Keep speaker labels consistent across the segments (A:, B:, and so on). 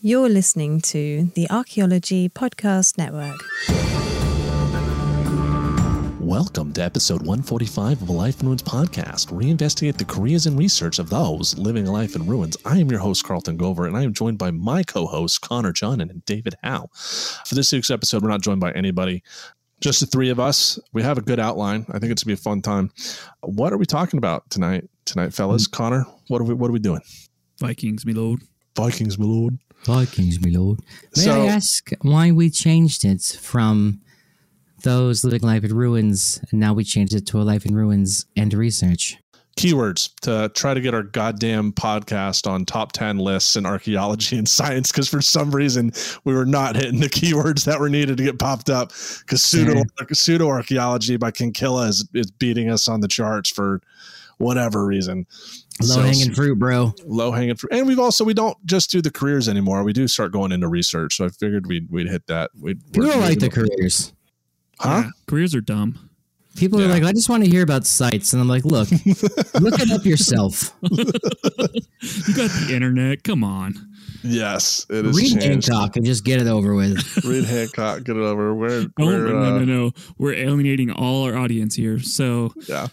A: You're listening to the Archaeology Podcast Network.
B: Welcome to episode 145 of a Life in Ruins podcast, where we investigate the careers and research of those living a life in ruins. I am your host, Carlton Gover, and I am joined by my co hosts, Connor John and David Howe. For this week's episode, we're not joined by anybody, just the three of us. We have a good outline. I think it's going to be a fun time. What are we talking about tonight, tonight, fellas? Mm-hmm. Connor, what are we, what are we doing?
C: Vikings, me lord.
B: Vikings, my lord.
D: Vikings, my lord. May so, I ask why we changed it from those living life in ruins, and now we changed it to a life in ruins and research?
B: Keywords to try to get our goddamn podcast on top 10 lists in archaeology and science because for some reason we were not hitting the keywords that were needed to get popped up because pseudo, pseudo archaeology by Kinkilla is, is beating us on the charts for whatever reason.
D: Low hanging fruit, bro.
B: Low hanging fruit, and we've also we don't just do the careers anymore. We do start going into research. So I figured we'd we'd hit that. We'd,
D: People don't like the careers,
B: huh?
C: Yeah, careers are dumb.
D: People yeah. are like, I just want to hear about sites, and I'm like, look, look it up yourself. you
C: got the internet. Come on.
B: Yes,
D: it is. Read changed. Hancock and just get it over with.
B: Read Hancock, get it over. We're,
C: no, we're, no, uh, no, no. We're alienating all our audience here. So
B: yeah,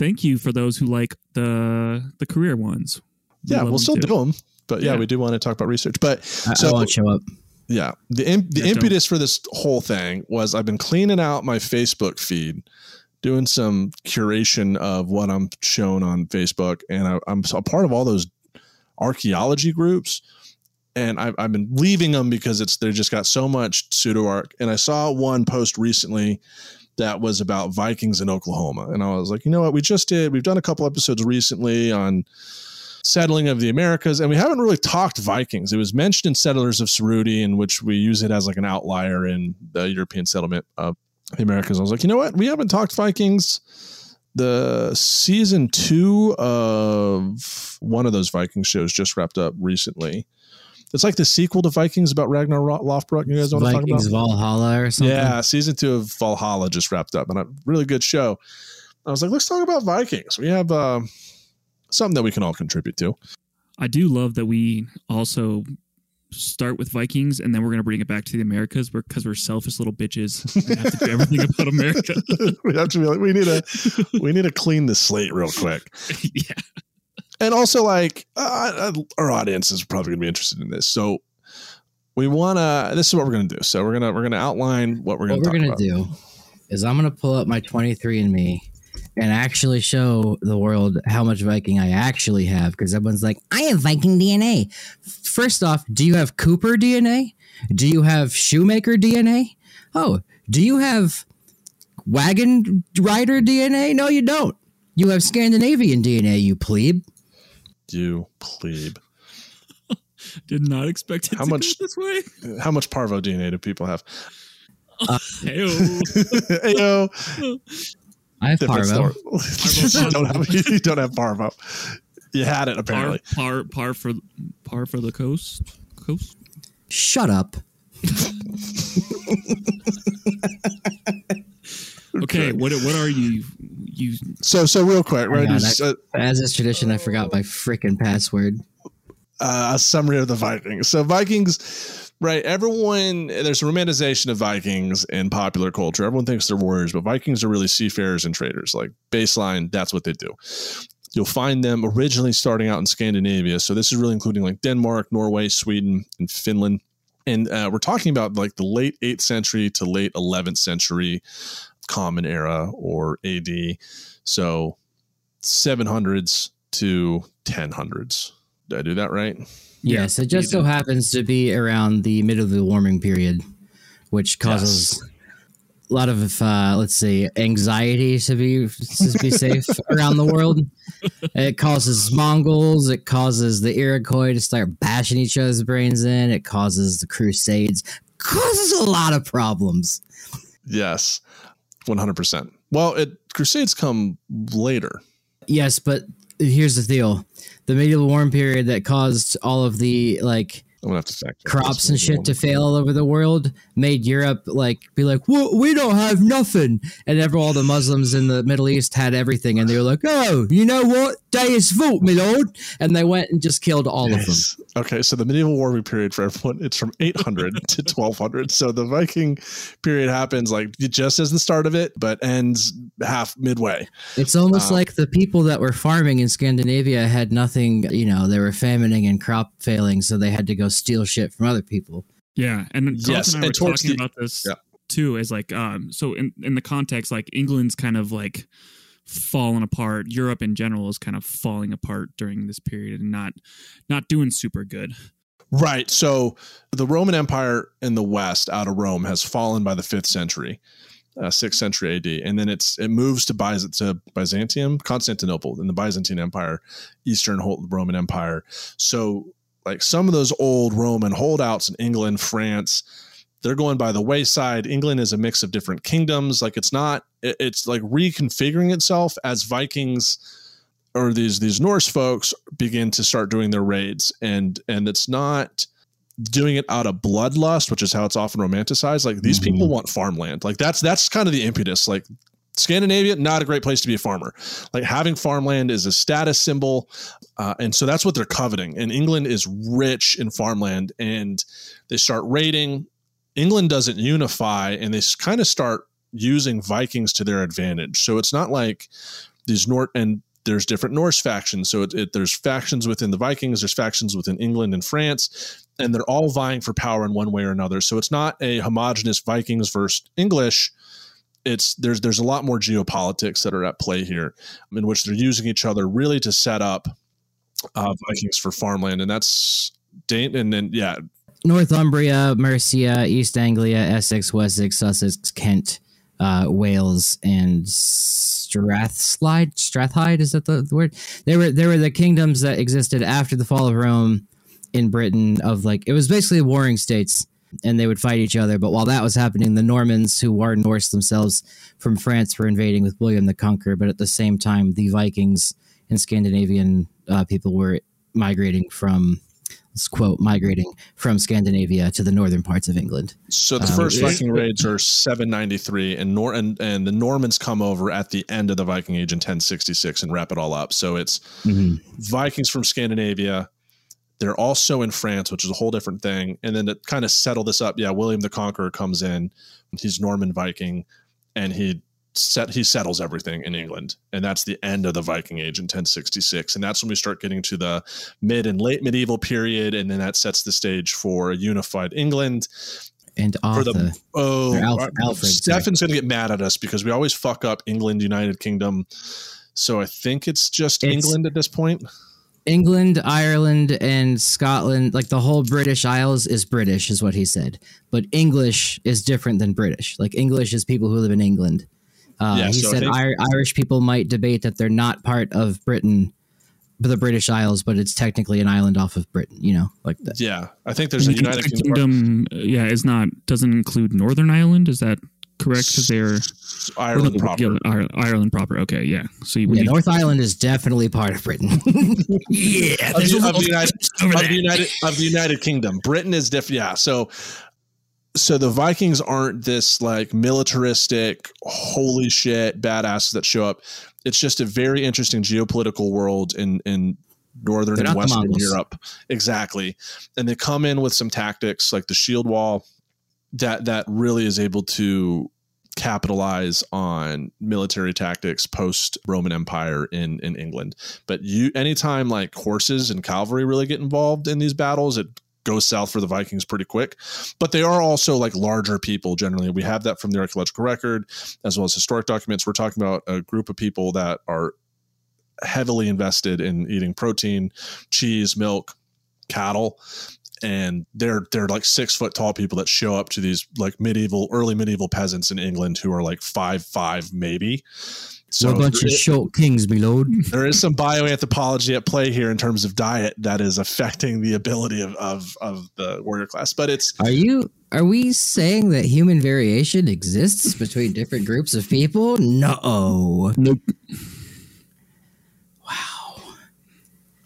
C: thank you for those who like the the career ones.
B: We yeah, we'll still too. do them, but yeah, yeah, we do want to talk about research. But
D: I, so I won't show up.
B: Yeah, the the yeah, impetus don't. for this whole thing was I've been cleaning out my Facebook feed, doing some curation of what I'm shown on Facebook, and I, I'm a part of all those archaeology groups and I've, I've been leaving them because it's they just got so much pseudo arc. And I saw one post recently that was about Vikings in Oklahoma. And I was like, you know what? We just did, we've done a couple episodes recently on settling of the Americas, and we haven't really talked Vikings. It was mentioned in Settlers of Cerutti, in which we use it as like an outlier in the European settlement of the Americas. I was like, you know what? We haven't talked Vikings. The season two of one of those Viking shows just wrapped up recently. It's like the sequel to Vikings about Ragnar Lothbrok. You guys want to talk about
D: Valhalla or something?
B: Yeah, season two of Valhalla just wrapped up, and a really good show. I was like, let's talk about Vikings. We have uh, something that we can all contribute to.
C: I do love that we also start with Vikings and then we're going to bring it back to the Americas because we're selfish little bitches and have to do everything about America.
B: we have to be like, we need to, we need to clean the slate real quick.
C: yeah
B: and also like uh, our audience is probably going to be interested in this. So we want to this is what we're going to do. So we're going to we're going to outline what we're going to
D: what we're going to do is i'm going to pull up my 23andme and actually show the world how much viking i actually have because everyone's like i have viking dna first off do you have cooper dna do you have shoemaker dna oh do you have wagon rider dna no you don't. You have scandinavian dna you plebe
B: you plebe.
C: Did not expect it how much, this way.
B: How much parvo DNA do people have?
C: Uh, Heyo.
B: Heyo.
D: I have parvo.
B: you, don't have, you don't have parvo. You had it apparently.
C: Par, par, par for par for the coast. Coast.
D: Shut up.
C: Okay, what what are you? You
B: so so real quick, right?
D: uh, as is tradition, I forgot my freaking password.
B: Uh, a summary of the Vikings. So Vikings, right? Everyone there's a romanticization of Vikings in popular culture. Everyone thinks they're warriors, but Vikings are really seafarers and traders. Like baseline, that's what they do. You'll find them originally starting out in Scandinavia. So this is really including like Denmark, Norway, Sweden, and Finland and uh, we're talking about like the late 8th century to late 11th century common era or AD. So 700s to 1000s. Did I do that right?
D: Yes, it just so happens to be around the middle of the warming period, which causes yes. a lot of, uh, let's say, anxiety to be to be safe around the world. It causes Mongols. It causes the Iroquois to start bashing each other's brains in. It causes the Crusades. Causes a lot of problems.
B: Yes. 100%. Well, it Crusades come later.
D: Yes, but here's the deal. The medieval warm period that caused all of the like crops and shit to fail all over the world made Europe like be like, we don't have nothing. And ever all the Muslims in the Middle East had everything. And they were like, oh, you know what? day's fault, my lord. And they went and just killed all of them.
B: Okay, so the medieval warming period for everyone it's from 800 to 1200. So the Viking period happens like just as the start of it, but ends half midway.
D: It's almost
B: Um,
D: like the people that were farming in Scandinavia had nothing, you know, they were famining and crop failing, so they had to go steal shit from other people.
C: Yeah, and Carlton
B: Yes,
C: and I were talking
B: the-
C: about this
B: Yeah.
C: too. As like, um, so in in the context, like England's kind of like falling apart. Europe in general is kind of falling apart during this period and not not doing super good.
B: Right. So the Roman Empire in the West, out of Rome, has fallen by the fifth century, uh, sixth century AD, and then it's it moves to, Byz- to Byzantium, Constantinople, in the Byzantine Empire, Eastern Roman Empire. So like some of those old Roman holdouts in England, France, they're going by the wayside. England is a mix of different kingdoms. Like it's not. It's like reconfiguring itself as Vikings or these these Norse folks begin to start doing their raids and and it's not doing it out of bloodlust which is how it's often romanticized like these mm-hmm. people want farmland like that's that's kind of the impetus like Scandinavia not a great place to be a farmer like having farmland is a status symbol uh, and so that's what they're coveting and England is rich in farmland and they start raiding England doesn't unify and they kind of start using Vikings to their advantage so it's not like these North and there's different Norse factions. So it, it, there's factions within the Vikings, there's factions within England and France, and they're all vying for power in one way or another. So it's not a homogenous Vikings versus English. It's there's there's a lot more geopolitics that are at play here, in which they're using each other really to set up uh, Vikings for farmland, and that's and then yeah,
D: Northumbria, Mercia, East Anglia, Essex, Wessex, Sussex, Kent, uh, Wales, and Strathslide. Strathhide is that the, the word? They were they were the kingdoms that existed after the fall of Rome in Britain. Of like it was basically warring states, and they would fight each other. But while that was happening, the Normans, who were Norse themselves from France, were invading with William the Conqueror. But at the same time, the Vikings and Scandinavian uh, people were migrating from let's quote migrating from Scandinavia to the northern parts of England.
B: So the
D: Um,
B: first Viking raids are 793, and Nor and, and the Normans come over at the end of the Viking Age in 1066 and wrap it all up. So it's Vikings from Scandinavia. They're also in France, which is a whole different thing. And then to kind of settle this up, yeah, William the Conqueror comes in. He's Norman Viking, and he set he settles everything in England, and that's the end of the Viking Age in 1066. And that's when we start getting to the mid and late medieval period, and then that sets the stage for a unified England.
D: And
B: For
D: Arthur.
B: the oh,
D: Alfred,
B: Stefan's gonna get mad at us because we always fuck up England, United Kingdom. So I think it's just
D: It's-
B: England at this point.
D: England, Ireland, and Scotland, like the whole British Isles is British, is what he said. But English is different than British. Like English is people who live in England. Uh,
B: Yeah,
D: he
B: so
D: said
B: think-
D: Ir- Irish people might debate that they're not part of Britain, the British Isles, but it's technically an island off of Britain. You know, like that.
B: Yeah, I think there's a
C: And
B: United Kingdom,
C: Kingdom, yeah, is not doesn't include Northern Ireland. Is that correct? Because they're
B: Ireland
C: yeah,
B: proper.
C: Ir- Ireland proper. Okay, yeah. So you,
D: Yeah, North Island is definitely part of Britain.
C: yeah,
B: Of
C: there's
B: the, of, the United, of the United of the United Kingdom, Britain is different. Yeah, so so the Vikings aren't this like militaristic, holy shit, badasses that show up. It's just a very interesting geopolitical world in in northern
D: They're
B: and western Europe. Exactly, and they come in with some tactics like the shield wall that that really is able to capitalize on military tactics post Roman Empire in in England. But you anytime like horses and cavalry really get involved in these battles, it goes south for the Vikings pretty quick. But they are also like larger people generally. We have that from the archaeological record as well as historic documents. We're talking about a group of people that are heavily invested in eating protein, cheese, milk, cattle. And they're they're like six foot tall people that show up to these like medieval, early medieval peasants in England who are like five five maybe.
D: So a bunch of short kings, my lord.
B: there is some bioanthropology at play here in terms of diet that is affecting the ability of, of, of the warrior class. But it's
D: Are you? Are we saying that human variation exists between different groups of people? No.
C: Nope.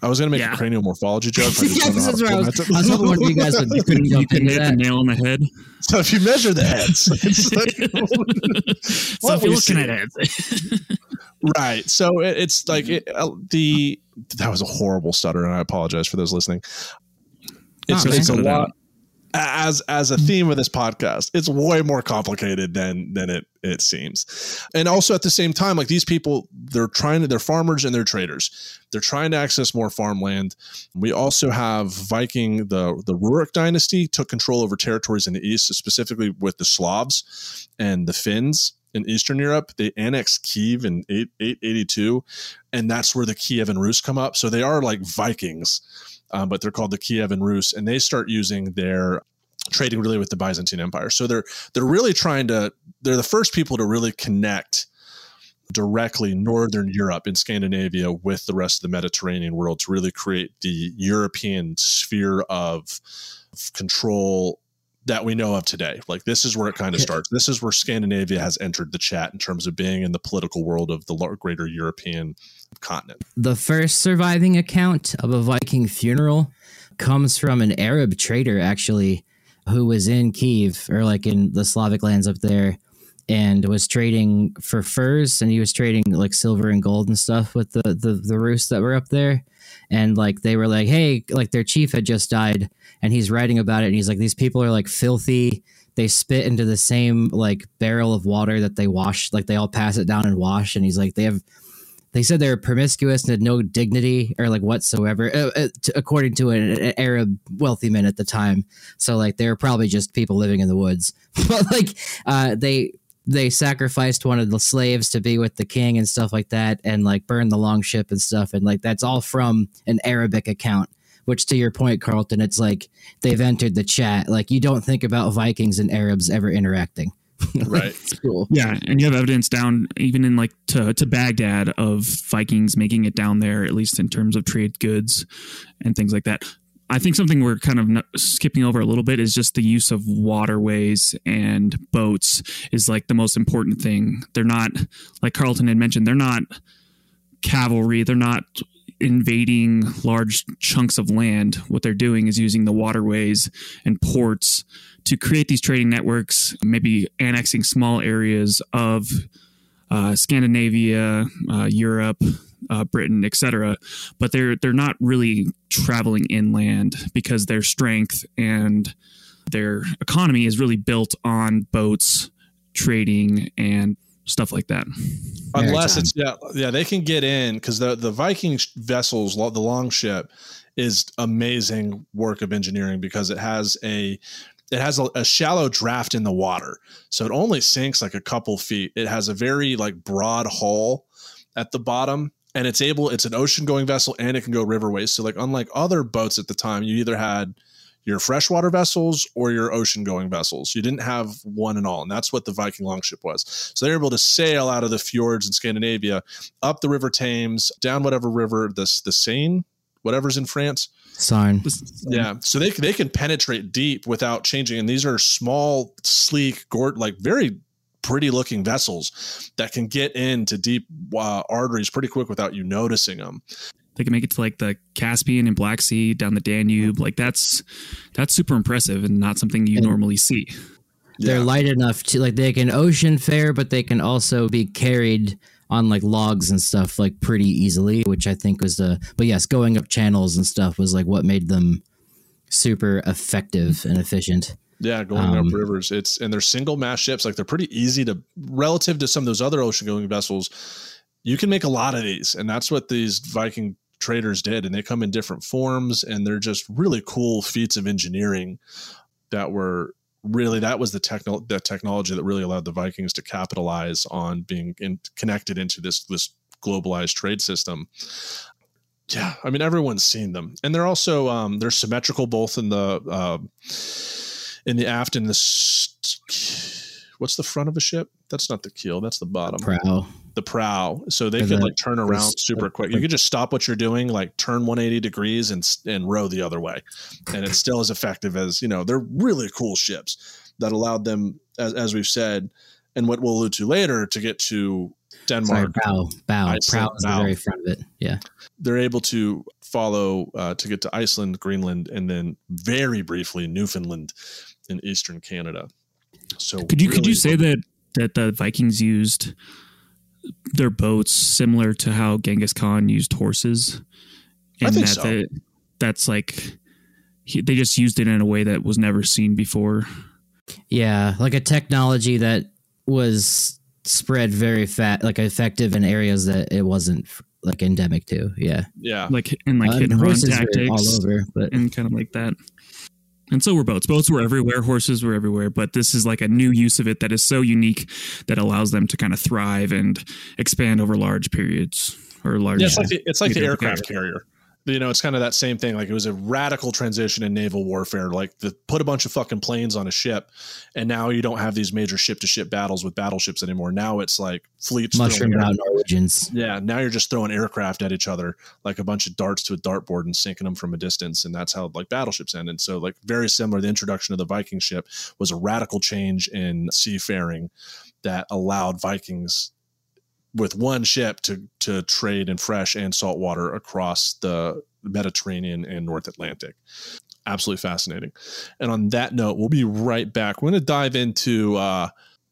B: I was going to make
C: Yeah.
B: a cranial morphology joke. but I
D: Yeah,
B: don't know how
D: this is where I was,
B: implement.
D: I was hoping one of you guys would,
C: You couldn't you
D: jump
C: can
D: into
C: hit the nail on the head.
B: So if you measure the heads, it's like-
C: so
B: What
C: if you're looking
B: see.
C: at it,
B: right. So it, it's like it, uh, the that was a horrible stutter, and I apologize for those listening. It's,
D: Oh,
B: it's a
C: cut it
B: lot
C: out.
B: As as a theme of this podcast. It's way more complicated than than it it seems, and also at the same time, like these people, they're trying to they're farmers and they're traders. They're trying to access more farmland. We also have Viking the the Rurik dynasty took control over territories in the east, specifically with the Slavs and the Finns in Eastern Europe. They annexed Kiev in 8, 882, and that's where the Kievan Rus come up. So they are like Vikings, um, but they're called the Kievan Rus, and they start using their trading really with the Byzantine Empire. So they're they're really trying to they're the first people to really connect directly northern Europe and Scandinavia with the rest of the Mediterranean world to really create the European sphere of of control that we know of today. Like this is where it kind of starts. This is where Scandinavia has entered the chat in terms of being in the political world of the greater European continent.
D: The first surviving account of a Viking funeral comes from an Arab trader, actually, who was in Kiev or like in the Slavic lands up there and was trading for furs and he was trading like silver and gold and stuff with the, the, the Rus that were up there. And like they were like, hey, like their chief had just died and he's writing about it and he's like, these people are like filthy. They spit into the same like barrel of water that they wash, like they all pass it down and wash. And he's like, they have they said they were promiscuous and had no dignity or like whatsoever, uh, uh, according to an, an Arab wealthy man at the time. So like they were probably just people living in the woods, but like uh, they they sacrificed one of the slaves to be with the king and stuff like that, and like burned the long ship and stuff, and like that's all from an Arabic account. Which, to your point, Carlton, it's like they've entered the chat. Like you don't think about Vikings and Arabs ever interacting.
B: Right.
D: it's cool.
C: yeah, and you have evidence down even in like to to Baghdad of Vikings making it down there, at least in terms of trade goods and things like that. I think something we're kind of skipping over a little bit is just the use of waterways and boats is like the most important thing. They're not like Carlton had mentioned. They're not cavalry. They're not invading large chunks of land. What they're doing is using the waterways and ports to create these trading networks, maybe annexing small areas of uh, Scandinavia, uh, Europe, uh, Britain, etc. But they're they're not really traveling inland because their strength and their economy is really built on boats, trading, and stuff like that.
B: Unless it's yeah, yeah, they can get in because the the Viking vessels, the long ship, is amazing work of engineering because it has a it has a, a shallow draft in the water, so it only sinks like a couple feet. It has a very like broad hull at the bottom, and it's able. It's an ocean going vessel, and it can go riverways. So like unlike other boats at the time, you either had your freshwater vessels or your ocean going vessels. You didn't have one and all. And that's what the Viking longship was. So they were able to sail out of the fjords in Scandinavia, up the River Thames, down whatever river, the, the Seine, whatever's in France.
D: Sign.
B: Yeah. So they, they can penetrate deep without changing. And these are small, sleek, gort, like very pretty looking vessels that can get into deep uh, arteries pretty quick without you noticing them.
C: They can make it to like the Caspian and Black Sea down the Danube. Like that's that's super impressive and not something you
D: And-
C: normally see.
D: They're
B: Yeah.
D: light enough to like they can ocean fare, but they can also be carried on like logs and stuff like pretty easily, which I think was the. But yes, going up channels and stuff was like what made them super effective and efficient.
B: Yeah, going
D: Um,
B: up rivers. It's and they're single mast ships. Like they're pretty easy to relative to some of those other ocean going vessels. You can make a lot of these, and that's what these Viking traders did. And they come in different forms, and they're just really cool feats of engineering that were really that was the techno the technology that really allowed the Vikings to capitalize on being in, connected into this this globalized trade system. Yeah, I mean everyone's seen them, and they're also um, they're symmetrical both in the uh, in the aft and the s- what's the front of a ship? That's not the keel. That's the bottom.
D: Prow.
B: The prow. So they
D: Or
B: could like turn around super quick. You could just stop what you're doing, like turn 180 degrees and and row the other way, and it's still as effective as you know. They're really cool ships that allowed them, as as we've said, and what we'll allude to later, to get to Denmark.
D: Sorry, bow, bow,
B: Iceland,
D: prow is the
B: bow.
D: very front of it. Yeah.
B: They're able to follow uh, to get to Iceland, Greenland, and then very briefly Newfoundland in eastern Canada. So
C: Could you could you say that that the Vikings used their boats similar to how Genghis Khan used horses?
B: I think
C: that
B: so.
C: they- that's like he, they just used it in a way that was never seen before.
D: Yeah, like a technology that was spread very fat, like effective in areas that it wasn't like endemic to. Yeah,
B: Yeah,
C: Like in like
D: Uh,
C: hit run tactics
D: all over, but
C: and kind of like that. And so were boats. Boats were everywhere. Horses were everywhere. But this is like a new use of it that is so unique that allows them to kind of thrive and expand over large periods or large.
B: Yeah, it's like the, it's like the aircraft carrier. You know, it's kind of that same thing. Like it was a radical transition in naval warfare. Like the put a bunch of fucking planes on a ship, and now you don't have these major ship to ship battles with battleships anymore. Now it's like fleets.
D: mushroom out Norwegians.
B: Yeah, now you're just throwing aircraft at each other like a bunch of darts to a dartboard and sinking them from a distance, and that's how like battleships end. And so, like very similar, the introduction of the Viking ship was a radical change in seafaring that allowed Vikings with one ship to to trade in fresh and salt water across the Mediterranean and North Atlantic. Absolutely fascinating. And on that note, we'll be right back. We're going to dive into uh,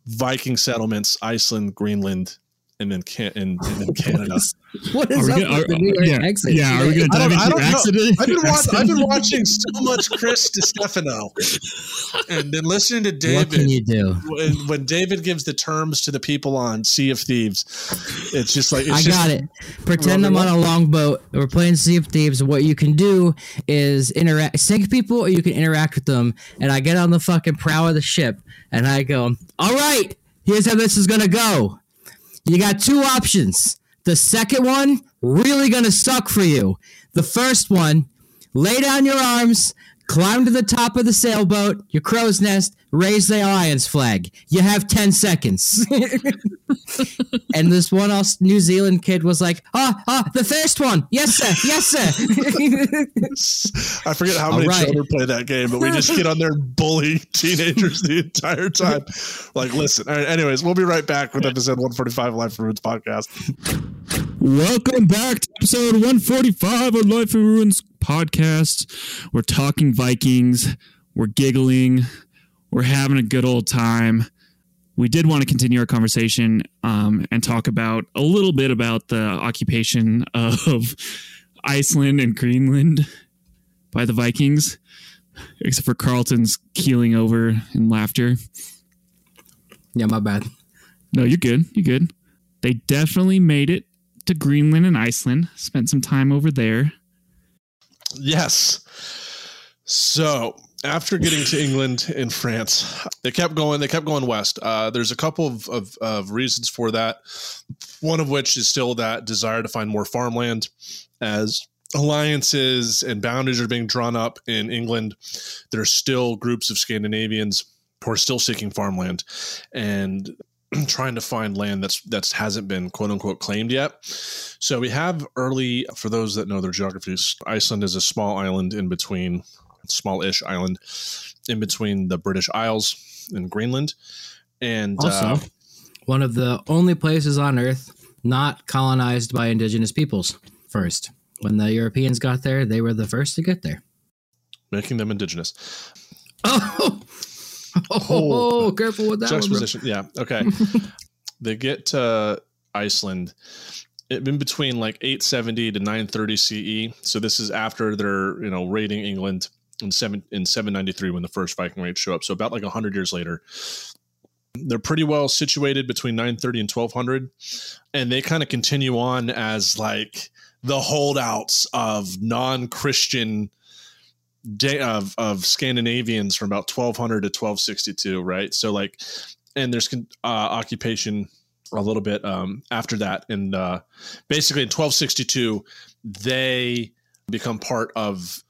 B: Viking settlements, Iceland, Greenland, and then can- and, and then Canada.
D: what is
C: Are
D: up
C: gonna-
D: with the New York
C: yeah,
D: accent?
C: yeah, are we going to
B: I
C: dive
B: don't- I
C: into
B: don't know.
C: accident?
B: I've been, wa- I've been watching so much Chris Stefano and then listening to David.
D: What can
B: David.
D: you do?
B: When, when David gives the terms to the people on Sea of Thieves, it's just like it's
D: I
B: just,
D: got it. Pretend I'm on a longboat. We're playing Sea of Thieves. What you can do is interact, sink people, or you can interact with them. And I get on the fucking prow of the ship, and I go, "All right, here's how this is gonna go. You got two options. The second one really gonna suck for you. The first one, lay down your arms." Climb to the top of the sailboat, your crow's nest, raise the alliance flag. You have 10 seconds. and this one Aus- New Zealand kid was like, "Ah, ah, the first one, yes sir, yes sir."
B: I forget how
D: All
B: many
D: right.
B: children play that game, but we just get on there and bully teenagers the entire time. Like, listen. All right, anyways, we'll be right back with episode 145 Life from Roots podcast.
C: Welcome back to episode 145 of Life in Ruins podcast. We're talking Vikings. We're giggling. We're having a good old time. We did want to continue our conversation um, and talk about a little bit about the occupation of Iceland and Greenland by the Vikings, except for Carlton's keeling over in laughter.
D: yeah, my bad.
C: No, you're good. You're good. They definitely made it to Greenland and Iceland. Spent some time over there.
B: Yes. So after getting to England and France, they kept going. They kept going west. Uh, there's a couple of, of, of reasons for that. One of which is still that desire to find more farmland, as alliances and boundaries are being drawn up in England. There are still groups of Scandinavians who are still seeking farmland and trying to find land that's that's hasn't been quote unquote claimed yet. So we have early for those that know their geographies. Iceland is a small island in between small-ish island in between the British Isles and Greenland. And
D: Also,
B: uh,
D: one of the only places on Earth not colonized by indigenous peoples. First, when the Europeans got there, they were the first to get there.
B: making them indigenous.
D: Oh, oh, careful with that one. bro.
B: Yeah. Okay. they get to Iceland it- in between like 870 to 930 CE. So this is after they're, you know, raiding England in seven in 793 when the first Viking raids show up. So about like 100 years later. They're pretty well situated between 930 and 1200 and they kind of continue on as like the holdouts of non-Christian day of of Scandinavians from about 1200 to 1262, right? So like, and there's uh, occupation a little bit um, after that, and uh, basically in 1262 they become part of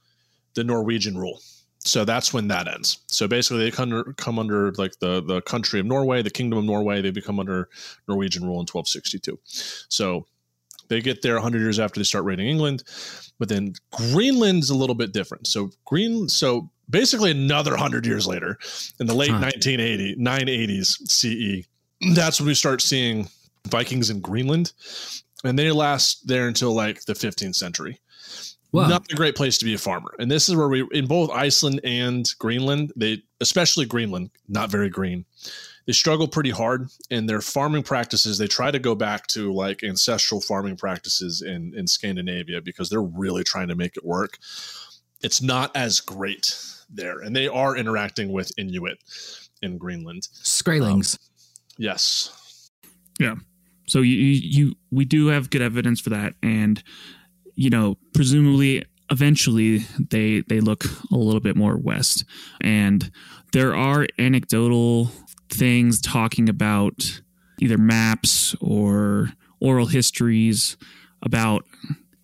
B: the Norwegian rule. So that's when that ends. So basically, they come under, come under like the the country of Norway, the kingdom of Norway. They become under Norwegian rule in 1262. So they get there 100 years after they start raiding England, but then Greenland's a little bit different. So Green, so basically another 100 years later, in the late
D: Huh.
B: 1980 980s CE, that's when we start seeing Vikings in Greenland, and they last there until like the 15th century.
D: Wow.
B: Not a great place to be a farmer. And this is where we, in both Iceland and Greenland, they, especially Greenland, not very green, they struggle pretty hard in their farming practices. They try to go back to like ancestral farming practices in, in Scandinavia because they're really trying to make it work. It's not as great there. And they are interacting with Inuit in Greenland.
D: Skraelings.
B: Um, yes. Yeah.
C: So you, you you we do have good evidence for that, and you know presumably eventually they they look a little bit more west, and there are anecdotal things talking about either maps or oral histories about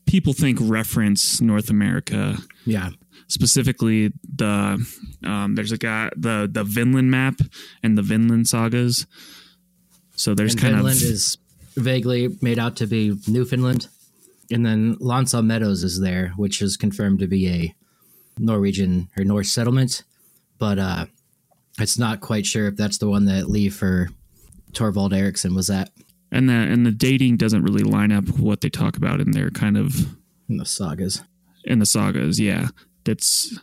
C: people think reference North America
D: yeah.
C: specifically the um, there's a guy the the Vinland map and the Vinland sagas. So there's
D: and
C: kind
D: Finland
C: of Vinland
D: is vaguely made out to be Newfoundland. And then L'Anse aux Meadows is there, which is confirmed to be a Norwegian or Norse settlement. But uh, it's not quite sure if that's the one that Leif or Torvald Eriksson was at
C: and the and the dating doesn't really line up with what they talk about in their kind of
D: in the sagas.
C: in the sagas. Yeah, that's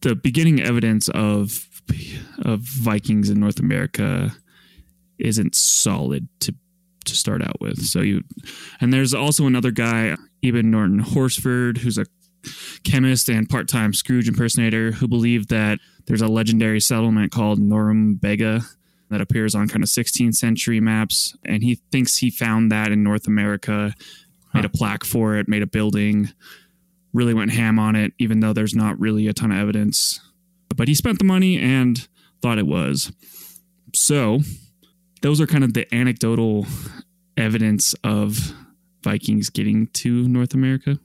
C: the beginning evidence of of Vikings in North America isn't solid to to start out with. So you and there's also another guy, Eben Norton Horsford, who's a chemist and part-time Scrooge impersonator who believed that there's a legendary settlement called Norumbega that appears on kind of 16th century maps and he thinks he found that in North America, made a plaque for it, made a building, really went ham on it even though there's not really a ton of evidence. But he spent the money and thought it was. So, those are kind of the anecdotal evidence of Vikings getting to North America.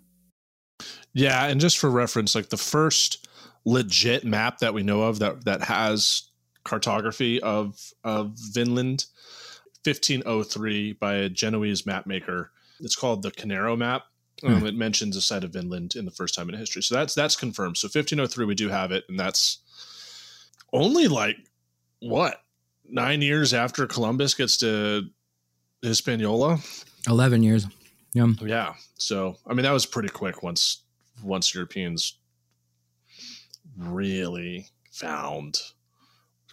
B: Yeah, and just for reference, like the first legit map that we know of that that has cartography of of Vinland, 1503 by a Genoese map maker. It's called the Canerio map. Um, It mentions a site of Vinland in the first time in history, so that's that's confirmed. So 1503, we do have it, and that's only like what nine years after Columbus gets to Hispaniola.
D: 11 years. Yeah.
B: Yeah. So I mean that was pretty quick once once Europeans really found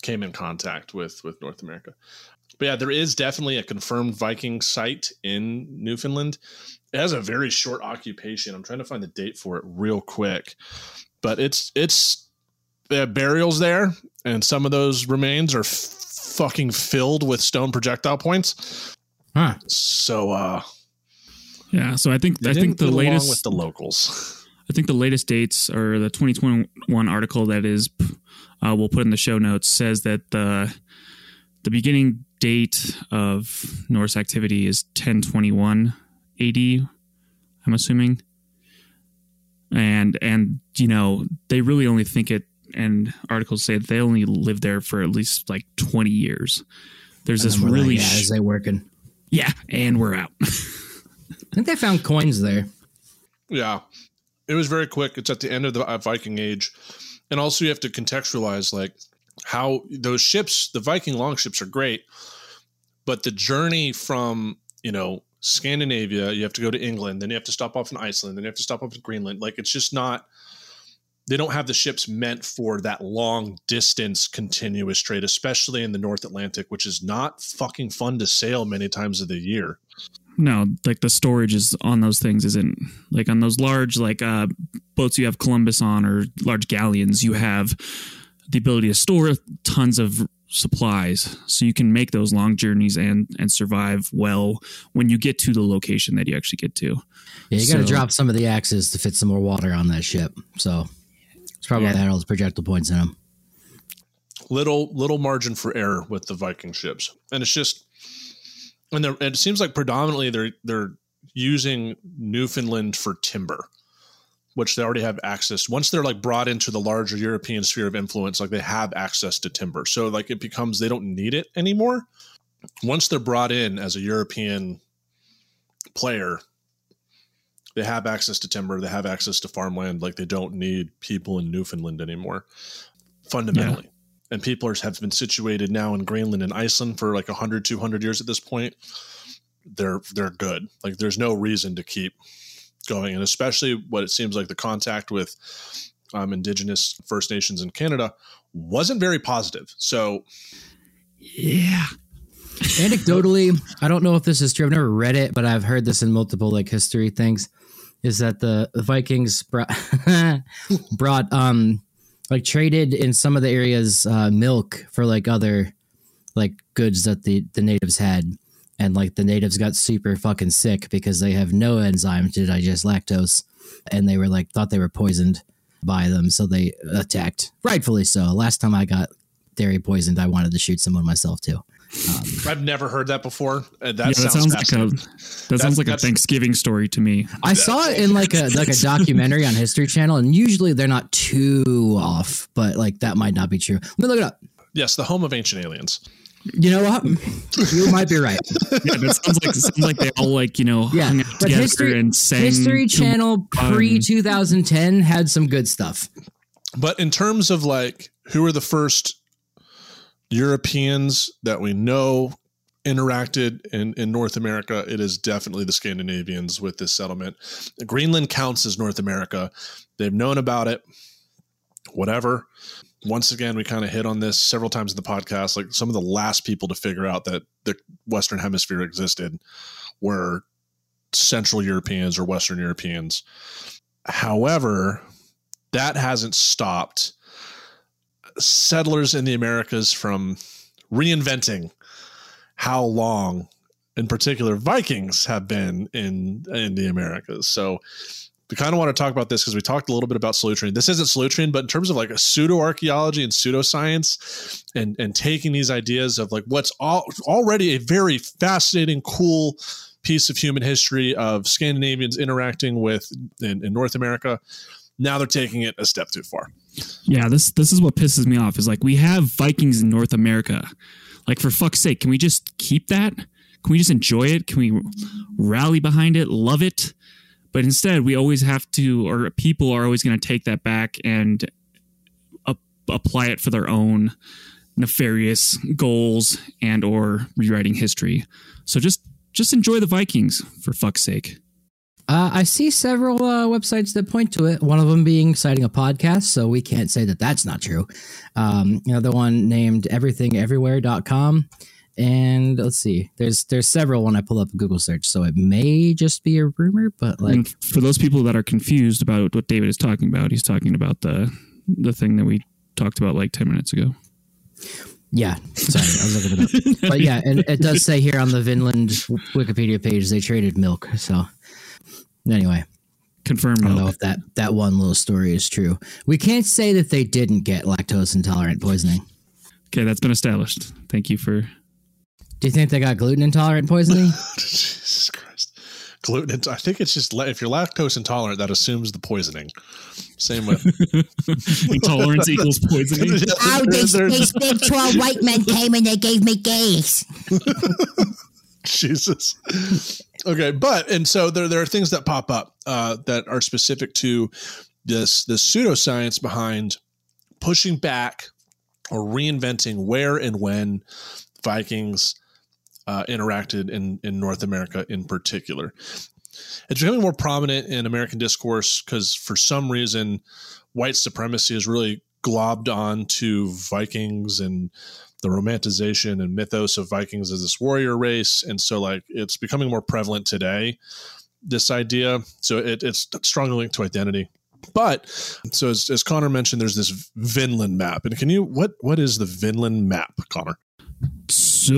B: came in contact with with North America. But yeah, there is definitely a confirmed Viking site in Newfoundland. It has a very short occupation. I'm trying to find the date for it real quick. But it's it's they have burials there and some of those remains are fucking filled with stone projectile points.
D: Huh.
B: So uh
C: Yeah, so I think I think the latest
B: with the locals.
C: I think the latest dates or the 2021 article that is uh, we'll put in the show notes says that the the beginning date of Norse activity is 1021 AD. I'm assuming, and and you know they really only think it. And articles say that they only lived there for at least like 20 years. There's
D: And
C: this
D: then we're like,
C: really
D: yeah,
C: sh-
D: is they working?
C: yeah, and we're out.
D: I think they found coins there.
B: Yeah, it was very quick. It's at the end of the uh, Viking Age, and also you have to contextualize like how those ships, the Viking longships, are great, but the journey from you know Scandinavia, you have to go to England, then you have to stop off in Iceland, then you have to stop off in Greenland. Like it's just not. They don't have the ships meant for that long distance continuous trade, especially in the North Atlantic, which is not fucking fun to sail many times of the year.
C: no like the storage is on those things isn't like on those large like uh boats you have columbus on or large galleons you have the ability to store tons of supplies so you can make those long journeys and and survive well when you get to the location that you actually get to
D: Yeah, you got to
C: So-
D: drop some of the axes to fit some more water on that ship. So it's probably
C: Yeah.
D: why they had all those projectile points in them.
B: little little margin for error with the Viking ships, and it's just and they're, it seems like predominantly they're they're using Newfoundland for timber, which they already have access. Once they're like brought into the larger European sphere of influence, like they have access to timber, so like it becomes they don't need it anymore. Once they're brought in as a European player, they have access to timber, they have access to farmland. Like they don't need people in Newfoundland anymore, fundamentally and people are, have been situated now in Greenland and Iceland for like 100, 200 years at this point. they're they're good. Like there's no reason to keep going, and especially what it seems like the contact with um, Indigenous First Nations in Canada wasn't very positive. So
C: Yeah.
D: Anecdotally, I don't know if this is true. I've never read it, but I've heard this in multiple like history things. Is that the Vikings brought, brought um like traded in some of the areas uh, milk for like other like goods that the the natives had, and like the natives got super fucking sick because they have no enzyme to digest lactose, and they were like thought they were poisoned by them, so they attacked. Rightfully so. Last time I got dairy poisoned, I wanted to shoot someone myself too.
B: Um, I've never heard that before. And that,
C: yeah, that
B: sounds,
C: sounds like a that sounds like a Thanksgiving story to me.
D: I saw it in like a like a documentary on History Channel, and usually they're not too off, but like that might not be true. Let me look it up.
B: yes, the home of ancient aliens.
D: You know what? You might be right.
C: Yeah, that sounds like sounds like they all like you know
D: Yeah,
C: hung out
D: but
C: together
D: History
C: and sang.
D: History Channel pre 2010 had some good stuff.
B: But in terms of like who are the first Europeans that we know interacted in, in North America, it is definitely the Scandinavians with this settlement. Greenland counts as North America. They've known about it, whatever. Once again, we kind of hit on this several times in the podcast. Like some of the last people to figure out that the Western Hemisphere existed were Central Europeans or Western Europeans. However, that hasn't stopped settlers in the Americas from reinventing how long, in particular, Vikings have been in in the Americas. So we kind of want to talk about this because we talked a little bit about Solutrean. This isn't Solutrean, but in terms of like a pseudo archaeology and pseudoscience, and and taking these ideas of like what's all, already a very fascinating, cool piece of human history of Scandinavians interacting with in, in North America. Now they're taking it a step too far.
C: Yeah, this this is what pisses me off. Is like we have Vikings in North America. Like for fuck's sake, can we just keep that? Can we just enjoy it? Can we rally behind it, love it? But instead, we always have to, or people are always going to take that back and up, apply it for their own nefarious goals and or rewriting history. So just just enjoy the Vikings for fuck's sake.
D: Uh, I see several uh, websites that point to it. One of them being citing a podcast, so we can't say that that's not true. Um, another one named everythingeverywhere.com. And let's see, there's there's several when I pull up a Google search, so it may just be a rumor, but like
C: and for those people that are confused about what David is talking about, he's talking about the the thing that we talked about like ten minutes ago.
D: Yeah, sorry, I was looking it up. But yeah, and it does say here on the Vinland Wikipedia page they traded milk. So anyway,
C: Confirmed.
D: I don't know if that that one little story is true. We can't say that they didn't get lactose intolerant poisoning.
C: Okay, that's been established. Thank you for.
D: Do you think they got gluten intolerant poisoning?
B: Jesus Christ. Gluten. I think it's just if you're lactose intolerant, that assumes the poisoning. Same with
C: Intolerance equals poisoning.
E: Oh,
B: There-
E: these,
B: there's-
E: these big 12 white men came and they gave me gays.
B: Jesus. Okay, but and so there there are things that pop up uh, that are specific to this this pseudoscience behind pushing back or reinventing where and when Vikings uh, interacted in in North America in particular. It's becoming more prominent in American discourse because for some reason white supremacy is really globbed on to Vikings and the romanticization and mythos of Vikings as this warrior race. And so like it's becoming more prevalent today, this idea. So it, it's strongly linked to identity. But so as, as Connor mentioned, there's this Vinland map. And can you what what is the Vinland map, Connor?
C: So,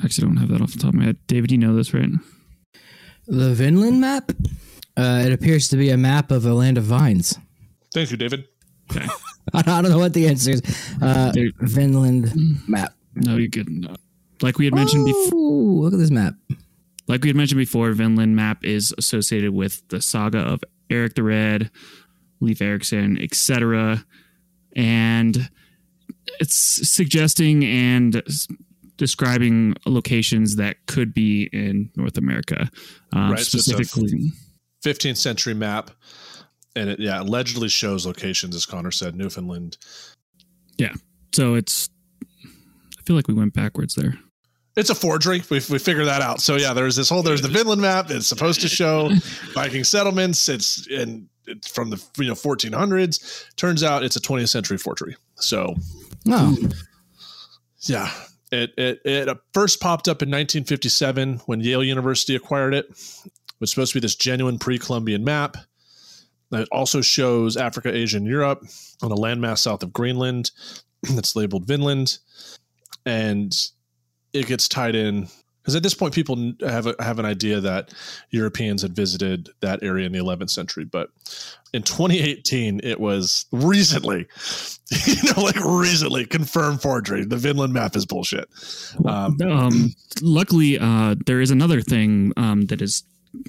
C: I actually, I don't have that off the top of my head. David, you know this, right?
D: the Vinland map. Uh, it appears to be a map of a land of vines.
B: Thank you, David.
C: Okay.
D: I don't know what the answer is. Uh,
C: There-
D: Vinland map.
C: No, you're good. No. Like we had mentioned before.
D: Oh, look at this map.
C: like we had mentioned before, Vinland map is associated with the saga of Eric the Red, Leif Erikson, etc. And it's suggesting and describing locations that could be in North America, uh,
B: Right, so
C: specifically.
B: 15th century map. And it yeah, allegedly shows locations, as Connor said, Newfoundland.
C: Yeah, so it's. I feel like we went backwards there.
B: It's a forgery. We we figured that out. So yeah, there's this whole there's the Vinland map. It's supposed to show Viking settlements. It's in it's from the you know 1400s. Turns out it's a 20th century forgery. So
D: Oh,
B: yeah, it it it uh, first popped up in 1957 when Yale University acquired it. It was supposed to be this genuine pre-Columbian map. It also shows Africa, Asia, and Europe on a landmass south of Greenland that's labeled Vinland, and it gets tied in because at this point people have a, have an idea that Europeans had visited that area in the 11th century, but in 2018 it was recently, you know, like recently confirmed forgery. The Vinland map is bullshit. Um,
C: Um, luckily, uh, there is another thing um, that has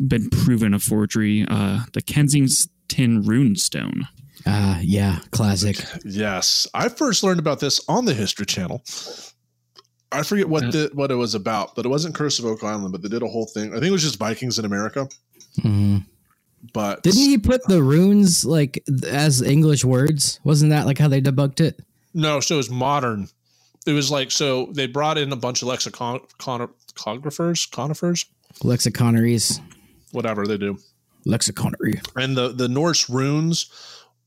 C: been proven a forgery: uh, the Kensington Runestone.
D: uh, yeah, classic.
B: Yes, I first learned about this on the History Channel. I forget what the what it was about, but it wasn't Curse of Oak Island. But they did a whole thing. I think it was just Vikings in America.
D: Mm-hmm.
B: But
D: Didn't he put the runes like as English words? Wasn't that like how they debunked it?
B: No, so it was modern. It was like so they brought in a bunch of lexicon con- conifers,
D: Lexiconaries,
B: whatever they do,
D: lexiconary.
B: and the the Norse runes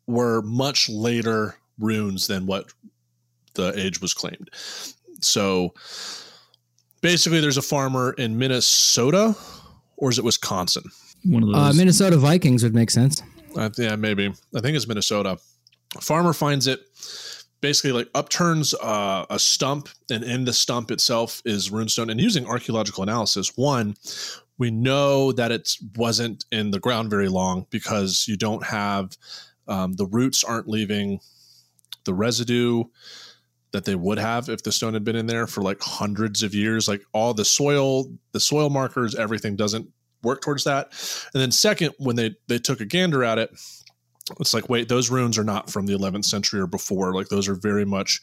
B: were much later runes than what the age was claimed. So basically, there's a farmer in Minnesota, or is it Wisconsin?
C: One of those.
D: Uh, Minnesota Vikings would make sense.
B: Uh, yeah, maybe. I think it's Minnesota. Farmer finds it, basically like upturns uh, a stump, and in the stump itself is runestone. And using archaeological analysis, one, we know that it wasn't in the ground very long because you don't have um, the roots aren't leaving the residue that they would have if the stone had been in there for like hundreds of years. Like all the soil, the soil markers, everything doesn't work towards that. And then second, when they they took a gander at it, it's like wait, those runes are not from the 11th century or before. Like those are very much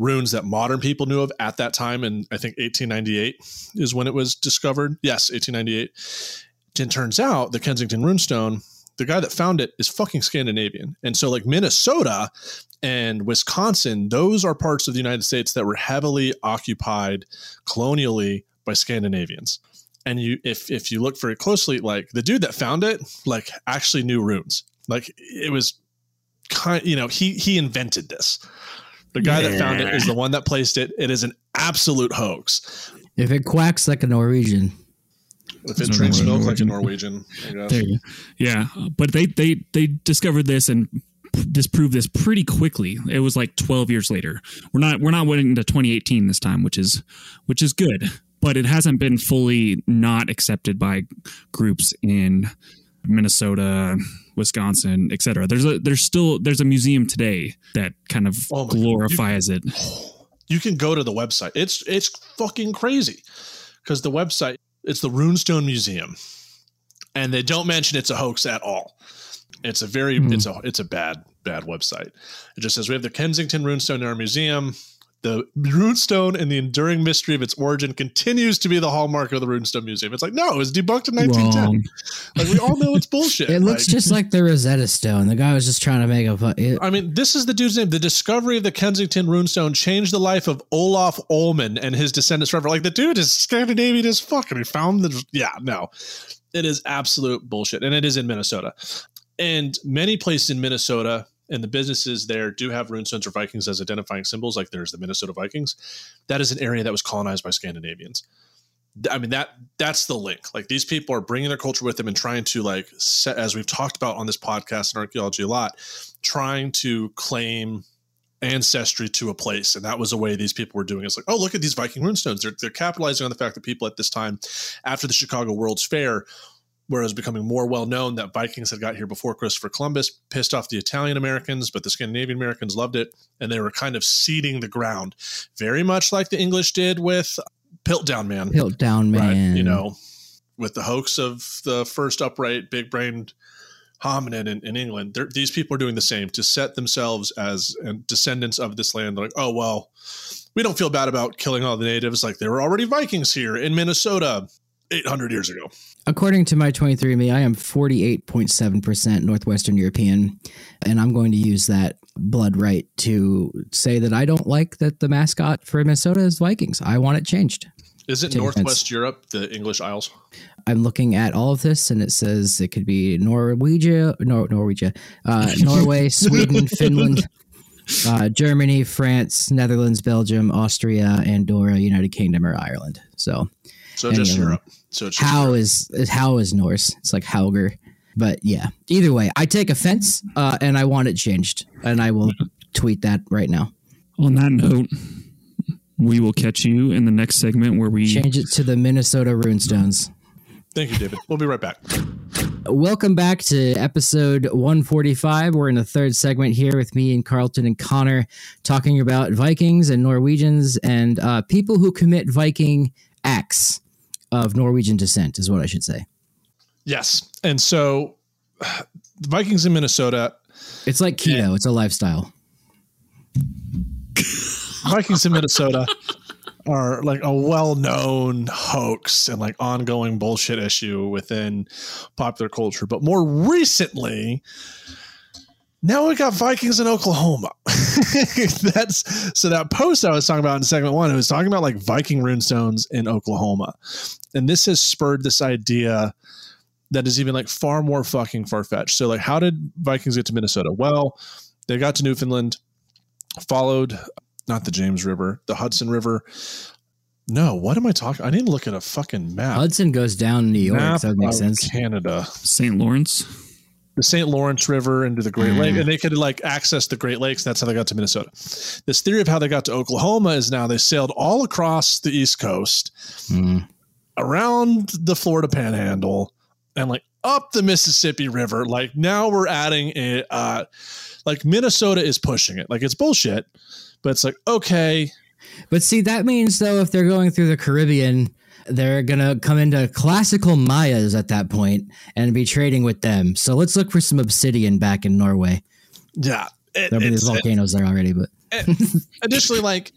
B: runes that modern people knew of at that time. And I think 1898 is when it was discovered. Yes, 1898. And turns out the Kensington runestone, the guy that found it is fucking Scandinavian. And so like Minnesota and Wisconsin, those are parts of the United States that were heavily occupied colonially by Scandinavians. And you if if you look very closely, like the dude that found it, like actually knew runes. Like it was kind you know, he he invented this. The guy that found it is the one that placed it. It is an absolute hoax.
D: If it quacks like a Norwegian,
B: If it
C: So
B: drinks milk like a
C: Norwegian.
B: Norwegian, I guess.
C: There you. Yeah, but they they they discovered this and p- disproved this pretty quickly. It was like 12 years later. We're not we're not waiting to 2018 this time, which is which is good. But it hasn't been fully not accepted by groups in Minnesota, Wisconsin, etc. There's a there's still there's a museum today that kind of
B: Oh
C: glorifies it.
B: you can go to the website. It's it's fucking crazy because the website it's the Runestone Museum, and they don't mention it's a hoax at all. It's a very
D: Hmm.
B: it's a it's a bad bad website. It just says we have the Kensington Runestone in our museum. The runestone and the enduring mystery of its origin continues to be the hallmark of the Runestone Museum. It's like no, it was debunked in 1910.
C: Wrong.
B: Like we all know it's bullshit.
D: it looks
B: Like-
D: just like the Rosetta Stone. The guy was just trying to make a. It,
B: I mean, this is the dude's name. The discovery of the Kensington runestone changed the life of Olof Ohman and his descendants forever. Like the dude is Scandinavian as fuck, and he found the yeah, no, it is absolute bullshit, and it is in Minnesota, and many places in Minnesota and the businesses there do have runestones or Vikings as identifying symbols. Like there's the Minnesota Vikings. That is an area that was colonized by Scandinavians. I mean that that's the link. Like these people are bringing their culture with them and trying to like set, as we've talked about on this podcast and archaeology a lot, trying to claim ancestry to a place. And that was a way these people were doing. It's like, oh, look at these Viking runestones. They're, they're capitalizing on the fact that people at this time, after the Chicago World's Fair, where it was becoming more well known that Vikings had got here before Christopher Columbus, pissed off the Italian Americans, but the Scandinavian Americans loved it. And they were kind of seeding the ground, very much like the English did with Piltdown Man.
D: Hilt down, man.
B: Right. You know, with the hoax of the first upright, big brained hominin in, in England, they're- these people are doing the same to set themselves as descendants of this land. They're like, oh, well, we don't feel bad about killing all the natives. Like there were already Vikings here in Minnesota 800 years ago.
D: According to my 23andMe, I am 48.7% Northwestern European, and I'm going to use that blood right to say that I don't like that the mascot for Minnesota is Vikings. I want it changed.
B: Is it
D: Take offense.
B: Northwest Europe, the English Isles?
D: I'm looking at all of this, and it says it could be Norwegia, Nor- Norwegia, uh, Norway, Sweden, Finland, uh, Germany, France, Netherlands, Belgium, Austria, Andorra, United Kingdom, or Ireland. So
B: So just. Europe. So it's just
D: how
B: Europe.
D: is is- how is Norse? It's like Hauger, but yeah. Either way, I take offense, uh, and I want it changed, and I will tweet that right now.
C: On that note, we will catch you in the next segment where we
D: Change it to the Minnesota Runestones.
B: Thank you, David. We'll be right back.
D: Welcome back to episode 145. We're in the third segment here with me and Carlton and Connor talking about Vikings and Norwegians and uh, people who commit Viking acts of Norwegian descent, is what I should say.
B: Yes. And so the Vikings in Minnesota,
D: It's like keto, it's a lifestyle.
B: Vikings in Minnesota are like a well-known hoax and like ongoing bullshit issue within popular culture. But more recently, now we got Vikings in Oklahoma. That's so that post I was talking about in segment one, it was talking about like Viking runestones in Oklahoma. And this has spurred this idea that is even like far more fucking far-fetched. So like how did Vikings get to Minnesota? Well, they got to Newfoundland, followed not the James River, the Hudson River. No, what am I talking? I need to look at a fucking map.
D: Hudson goes down New York,
B: Map
D: so that makes sense.
B: Canada,
C: St. Lawrence.
B: The St. Lawrence River into the Great
D: Mm.
B: Lake, and they could like access the Great Lakes. That's how they got to Minnesota. This theory of how they got to Oklahoma is now they sailed all across the East Coast,
D: Mm.
B: around the Florida Panhandle, and like up the Mississippi River. Like now we're adding a, uh, like Minnesota is pushing it. Like it's bullshit, but it's like okay,
D: But see, that means though, if they're going through the Caribbean, they're gonna come into classical Mayas at that point and be trading with them. So let's look for some obsidian back in Norway.
B: yeah. It,
D: There'll be these volcanoes there already, but
B: additionally, like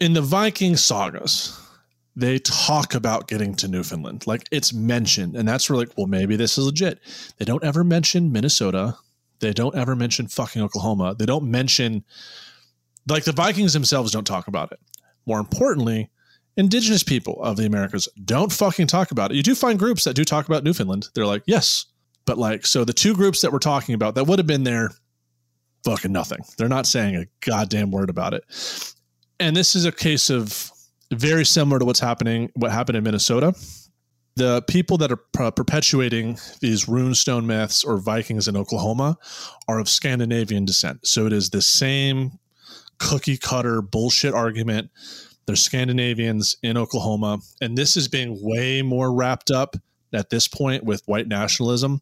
B: in the Viking sagas, they talk about getting to Newfoundland. Like it's mentioned, and that's where like, well, maybe this is legit. They don't ever mention Minnesota. They don't ever mention fucking Oklahoma. They don't mention like the Vikings themselves don't talk about it. More importantly, indigenous people of the Americas don't fucking talk about it. You do find groups that do talk about Newfoundland. They're like, yes. But like, so the two groups that we're talking about that would have been there, fucking nothing. They're not saying a goddamn word about it. And this is a case of very similar to what's happening, what happened in Minnesota. The people that are perpetuating these runestone myths or Vikings in Oklahoma are of Scandinavian descent. So it is the same cookie cutter bullshit argument. They're Scandinavians in Oklahoma. And this is being way more wrapped up at this point with white nationalism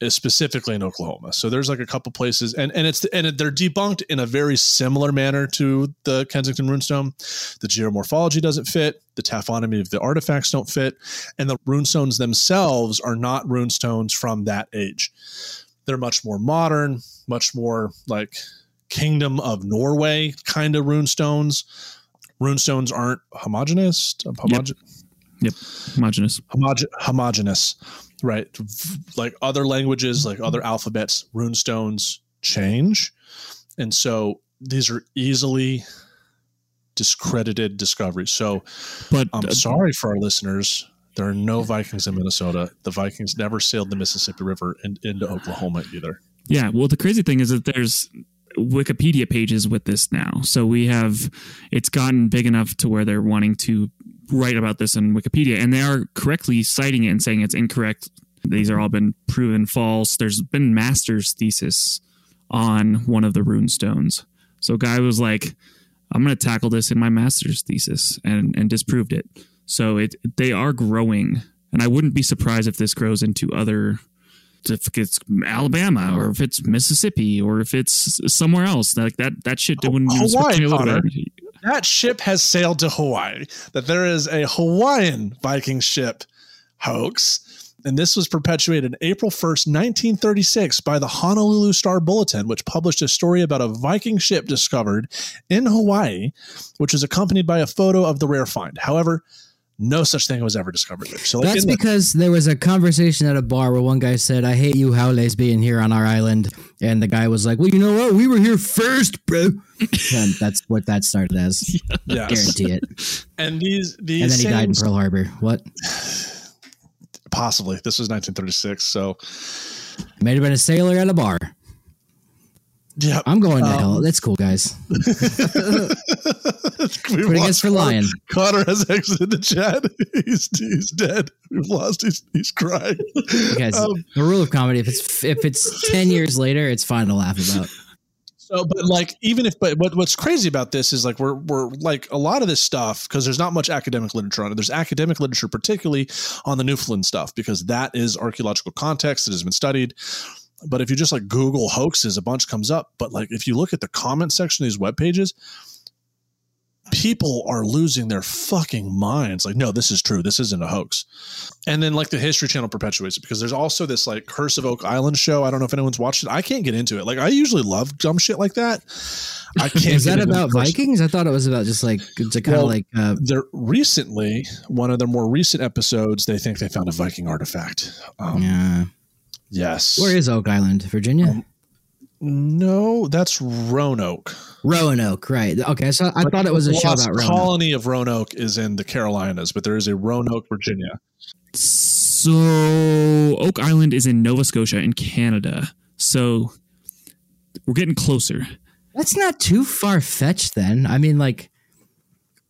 B: eh, specifically in Oklahoma. So there's like a couple places, and and it's and they're debunked in a very similar manner to the Kensington runestone. The geomorphology doesn't fit. The taphonomy of the artifacts don't fit, and the runestones themselves are not runestones from that age. They're much more modern, much more like Kingdom of Norway kind of runestones. Runestones aren't homogenous. Homogen-
C: Homogeneous.
B: homoge- homogeneous, right? Like other languages, like other alphabets, runestones change, and so these are easily discredited discoveries. So
C: But
B: I'm
C: uh,
B: sorry for our listeners. There are no Vikings in Minnesota. The Vikings never sailed the Mississippi River in, into Oklahoma either.
C: Yeah, well, the crazy thing is that there's Wikipedia pages with this now. So we have it's gotten big enough to where they're wanting to write about this in Wikipedia, and they are correctly citing it and saying it's incorrect. These are all been proven false. There's been master's thesis on one of the rune stones. So guy was like, "I'm going to tackle this in my master's thesis," and and disproved it. So it they are growing, and I wouldn't be surprised if this grows into other if it's Alabama or if it's Mississippi or if it's somewhere else. Like that that shit oh, wouldn't even
B: Hawaii,
C: a little
B: Connor.
C: bit.
B: That ship has sailed to Hawaii. That there is a Hawaiian Viking ship hoax. And this was perpetuated April 1st, 1936, by the Honolulu Star Bulletin, which published a story about a Viking ship discovered in Hawaii, which is accompanied by a photo of the rare find. However, No such thing was ever discovered there. So like,
D: That's
B: in the-
D: because there was a conversation at a bar where one guy said, "I hate you, haoles, being here on our island," and the guy was like, "Well, you know what? We were here first, bro." and that's what that started as.
B: yes.
D: Guarantee it.
B: And these these
D: And then he died in Pearl Harbor. What?
B: possibly this was 1936. So
D: May have been a sailor at a bar.
B: Yeah,
D: I'm going to
B: Um,
D: hell. That's cool, guys.
B: We've
D: gets
B: lost
D: for
B: Connor.
D: lying.
B: Connor has exited the chat. He's he's dead. We've lost. He's he's crying.
D: Guys,
B: Um,
D: the rule of comedy: if it's if it's ten years later, it's fine to laugh about.
B: So, but like, even if, but what, what's crazy about this is like, we're, we're like a lot of this stuff, because there's not much academic literature on it. There's academic literature, particularly on the Newfoundland stuff, because that is archaeological context that has been studied. But if you just like Google hoaxes, a bunch comes up. But like, if you look at the comment section of these web pages, people are losing their fucking minds. Like, no, this is true. This isn't a hoax. And then like the History Channel perpetuates it because there's also this like Curse of Oak Island show. I don't know if anyone's watched it. I can't get into it. Like I usually love dumb shit like that. I can't.
D: Is that about Vikings? I thought it was about just like to kind of
B: Well,
D: like uh,
B: They're recently one of their more recent episodes. They think they found a Viking artifact. Um,
D: yeah.
B: Yes.
D: Where is Oak Island, Virginia?
B: Um, No, that's Roanoke.
D: Roanoke, right? Okay, so I thought it was a
B: The
D: show
B: lost
D: about Roanoke.
B: colony of Roanoke is in the Carolinas, but there is a Roanoke, Virginia.
C: So Oak Island is in Nova Scotia in Canada. So we're getting closer.
D: That's not too far fetched, then. I mean, like,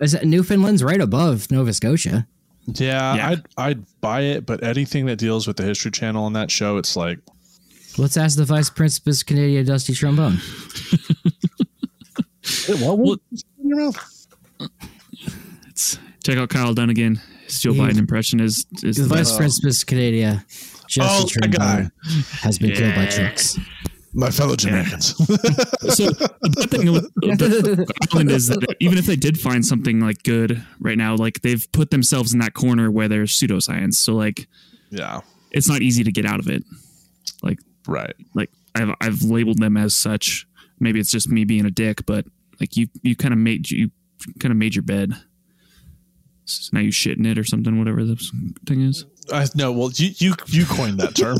D: is it Newfoundland's right above Nova Scotia?
B: Yeah,
C: Yeah.
B: I'd I'd buy it, but anything that deals with the History Channel on that show, it's like
D: Let's ask the Vice Principus Canadian Dusty Trombone.
B: what?
C: Well-
B: in your mouth?
C: It's, check out Kyle Dunnigan. His Joe
D: Yeah.
C: Biden impression is is
D: The
C: the
D: Vice
C: best.
D: Principus Canada, Dusty
B: Oh, that guy.
D: Trombone, has been killed by trucks.
B: My fellow Jamaicans.
C: so the bad thing with the Oak Island is that even if they did find something like good right now, like they've put themselves in that corner where there's pseudoscience. So like
B: yeah,
C: it's not easy to get out of it. Like
B: right.
C: like I've I've labeled them as such. Maybe it's just me being a dick, but like you you kind of made you kind of made your bed. So now you shit in it or something, whatever this thing is.
B: I no. Well, you you you coined that term.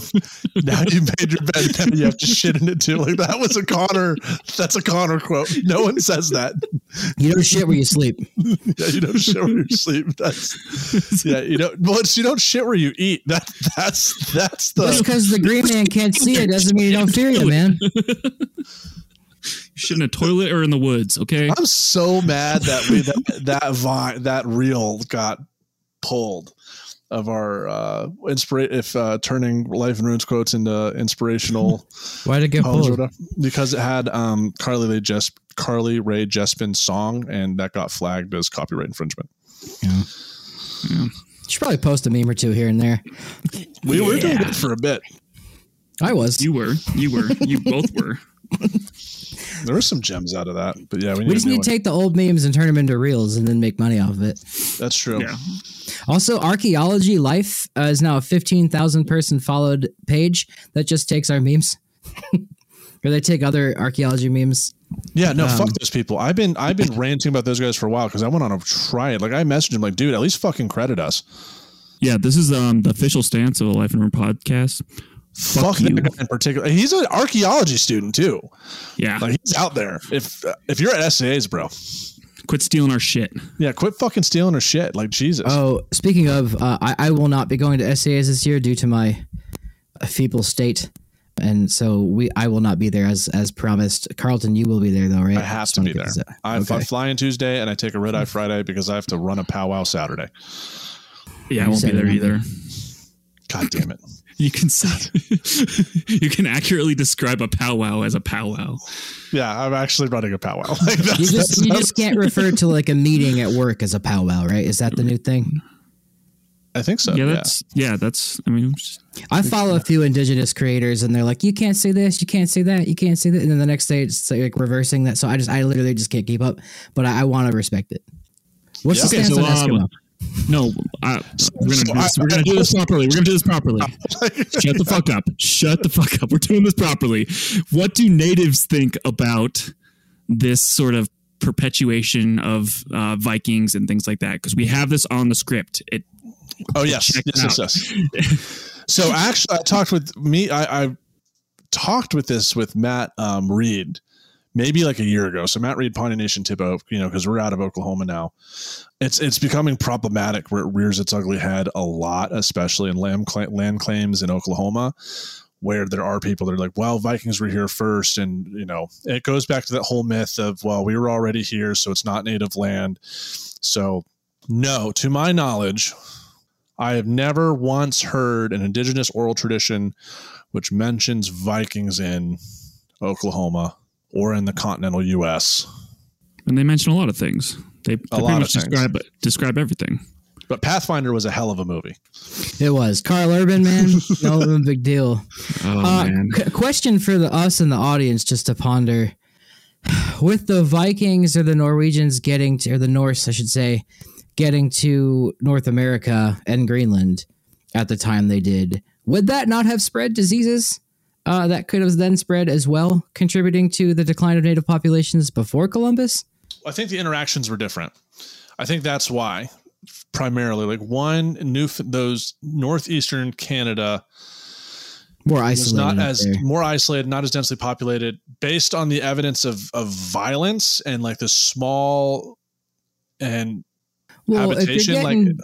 B: now you made your bed. Now you have to shit in it too. Like that was a Connor. That's a Connor quote. No one says that.
D: You don't shit where you sleep.
B: Yeah, you don't shit where you sleep. That's yeah. You don't. Well, you don't shit where you eat. That that's that's the.
D: Just because the green man can't see it doesn't mean you don't fear you, man.
C: You shit in a toilet or in the woods, okay?
B: I'm so mad that we that that vi- that reel got pulled of our uh inspira- if uh turning life and runes quotes into inspirational
D: Why did it get pulled?
B: whatever because it had um Carly Rae Jes- Carly Rae Jespin's song and that got flagged as copyright infringement. Yeah.
D: You should probably post a meme or two here and there.
B: We were doing it for a bit.
D: I was.
C: You were, you were, you both were.
B: There were some gems out of that, but yeah, we,
D: we just need to take the old memes and turn them into reels and then make money off of it.
B: That's true.
C: Yeah.
D: Also, Archaeology Life uh, is now a 15,000 person followed page that just takes our memes. or they take other archaeology memes.
B: Yeah, no,
D: Um,
B: fuck those people. I've been I've been ranting about those guys for a while because I went on a try it. Like I messaged him like, dude, at least fucking credit us.
C: Yeah, this is um the official stance of the Life and Room podcast.
B: Fuck,
C: you.
B: that guy in particular. He's an archaeology student too.
C: Yeah,
B: Like he's out there. If if you're at SAAs, bro,
C: quit stealing our shit.
B: yeah, quit fucking stealing our shit. Like Jesus.
D: Oh, speaking of, uh, I, I will not be going to SAAs this year due to my feeble state. And so we, I will not be there as as promised. Carlton, you will be there though, right?
B: I have to be there.
D: this out.
B: I,
D: Okay.
B: I fly in Tuesday and I take a red eye Friday because I have to run a powwow Saturday.
C: Yeah, I won't be there either.
B: God damn it.
C: You can say you can accurately describe a powwow as a powwow.
B: Yeah, I'm actually running a powwow. Like, that's,
D: You
B: that's
D: just you
B: not-
D: just can't refer to like a meeting at work as a powwow, right? Is that the new thing?
B: I think so.
C: yeah,
B: Yeah,
C: that's yeah, that's. I mean, just-
D: I follow a few indigenous creators, and they're like, "You can't say this, you can't say that, you can't say that," and then the next day it's like reversing that. So I just, I literally just can't keep up, but I, I want to respect it. What's the
B: Yeah.
C: Okay,
D: stance
C: so,
D: on
C: um,
D: Eskimo?
C: No, I, we're gonna
B: so
C: do this,
B: I-
C: we're gonna do this properly. We're gonna do this properly. Shut the fuck up. Shut the fuck up. We're doing this properly. What do natives think about this sort of perpetuation of uh, Vikings and things like that because we have this on the script. It
B: Oh yes, yes, yes, yes. so actually, I talked with me. I, I talked with this with Matt um, Reed maybe like a year ago. So Matt Reed, Pawnee Nation THPO, you know, because we're out of Oklahoma now. It's it's becoming problematic where it rears its ugly head a lot, especially in land cla- land claims in Oklahoma. Where there are people that are like, well, Vikings were here first. And, you know, it goes back to that whole myth of, well, we were already here, so it's not native land. So, no, to my knowledge, I have never once heard an indigenous oral tradition which mentions Vikings in Oklahoma or in the continental U.S.
C: and they mention a lot of things. They, they
B: A lot
C: pretty
B: of
C: much
B: things.
C: describe describe everything.
B: But Pathfinder was a hell of a movie.
D: It was Karl Urban, man. no big deal.
C: Oh
D: Uh,
C: man,
D: qu- question for the us and the audience, just to ponder: with the Vikings or the Norwegians getting to, or the Norse, I should say, getting to North America and Greenland at the time they did, would that not have spread diseases uh, that could have then spread as well, contributing to the decline of native populations before Columbus?
B: I think the interactions were different. I think that's why, primarily. Like one, new those northeastern Canada
D: More isolated.
B: not as
D: there.
B: more isolated, not as densely populated, based on the evidence of of violence and like the small and
D: well, if you're
B: habitation. Like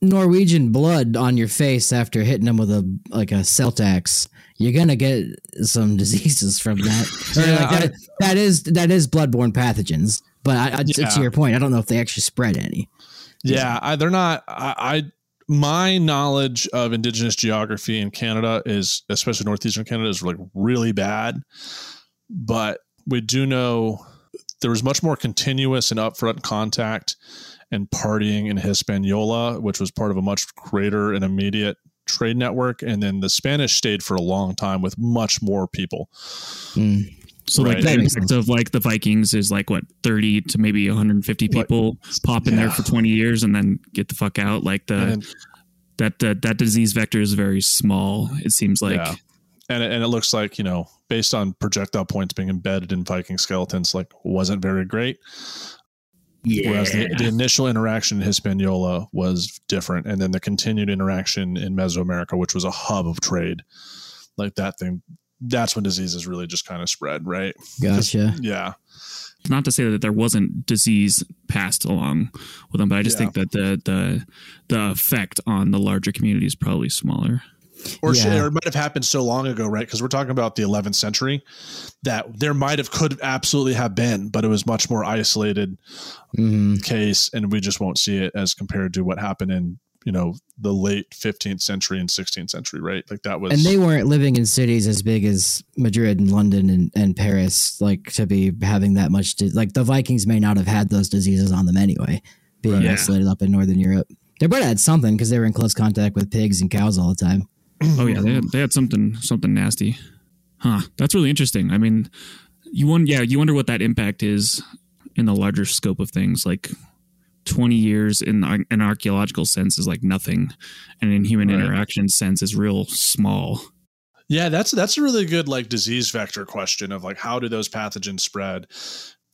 D: Norwegian blood on your face after hitting them with a like a celt axe, you're gonna get some diseases from that.
B: Yeah,
D: like, that, that is that is bloodborne pathogens. But I, I,
B: Yeah.
D: to your point, I don't know if they actually spread any.
B: Yeah, I, they're not. I, I my knowledge of indigenous geography in Canada is, especially northeastern Canada, is like really bad. But we do know there was much more continuous and upfront contact and partying in Hispaniola, which was part of a much greater and immediate trade network. And then the Spanish stayed for a long time with much more people.
D: Mm.
C: so
B: right.
C: like the
D: That makes
C: impact of like the Vikings is like what thirty to maybe 150 people pop in there for 20 years and then get the fuck out. Like the
B: And
C: that that that disease vector is very small. It seems like
B: Yeah. and it, and it looks like you know based on projectile points being embedded in Viking skeletons, like wasn't very great. Whereas the, the initial interaction in Hispaniola was different, and then the continued interaction in Mesoamerica, which was a hub of trade, like that thing. That's when diseases really just kind of spread, right?
D: Gotcha.
B: Yeah,
C: not to say that there wasn't disease passed along with them, but I just
B: Yeah.
C: think that the the the effect on the larger community is probably smaller.
B: Or,
D: Yeah.
B: or it might have happened so long ago, right? Because we're talking about the 11th century, that there might have could absolutely have been, but it was much more isolated
D: hmm
B: case, and we just won't see it as compared to what happened in you know the late 15th century and 16th century, right? Like that was
D: And they weren't living in cities as big as Madrid and London and, and Paris, like to be having that much. Di- like the Vikings may not have had those diseases on them anyway, being
B: Right.
C: Yeah.
D: isolated up in Northern Europe. They might have had something because they were in close contact with pigs and cows all the time.
C: Oh yeah, they had, they had something something nasty, huh? That's really interesting. I mean, you wonder, yeah, you wonder what that impact is in the larger scope of things. Like twenty years in an archaeological sense is like nothing, and in human
B: Right.
C: interaction sense is real small.
B: Yeah, that's that's a really good like disease vector question of like how do those pathogens spread?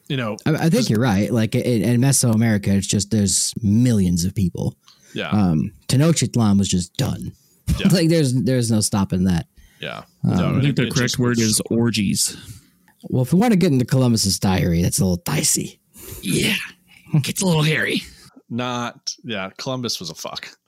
B: You know,
D: I, I think you're right. Like in, in Mesoamerica, it's just there's millions of people.
B: yeah,
D: Um, Tenochtitlan was just done.
B: Yeah.
D: like there's there's no stopping that.
B: yeah.
D: um,
B: No,
C: I
B: it-
C: think the
B: it
C: correct word
B: was-
C: is orgies.
D: Well, if we want to get into Columbus's diary, that's a little dicey.
C: Yeah, gets a little hairy.
B: not. Yeah, Columbus was a fuck.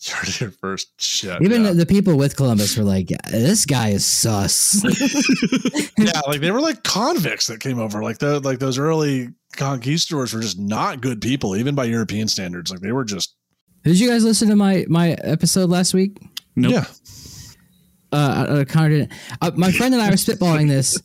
B: You heard it first. Shit.
D: Even
B: yeah.
D: the, the people with Columbus were like, "This guy is sus."
B: yeah, like they were like convicts that came over. Like the like those early conquistadors were just not good people, even by European standards. Like they were just
D: Did you guys listen to my my episode last week?
C: Nope.
B: yeah.
D: uh, uh, Connor didn't. Uh, my friend and I were spitballing this.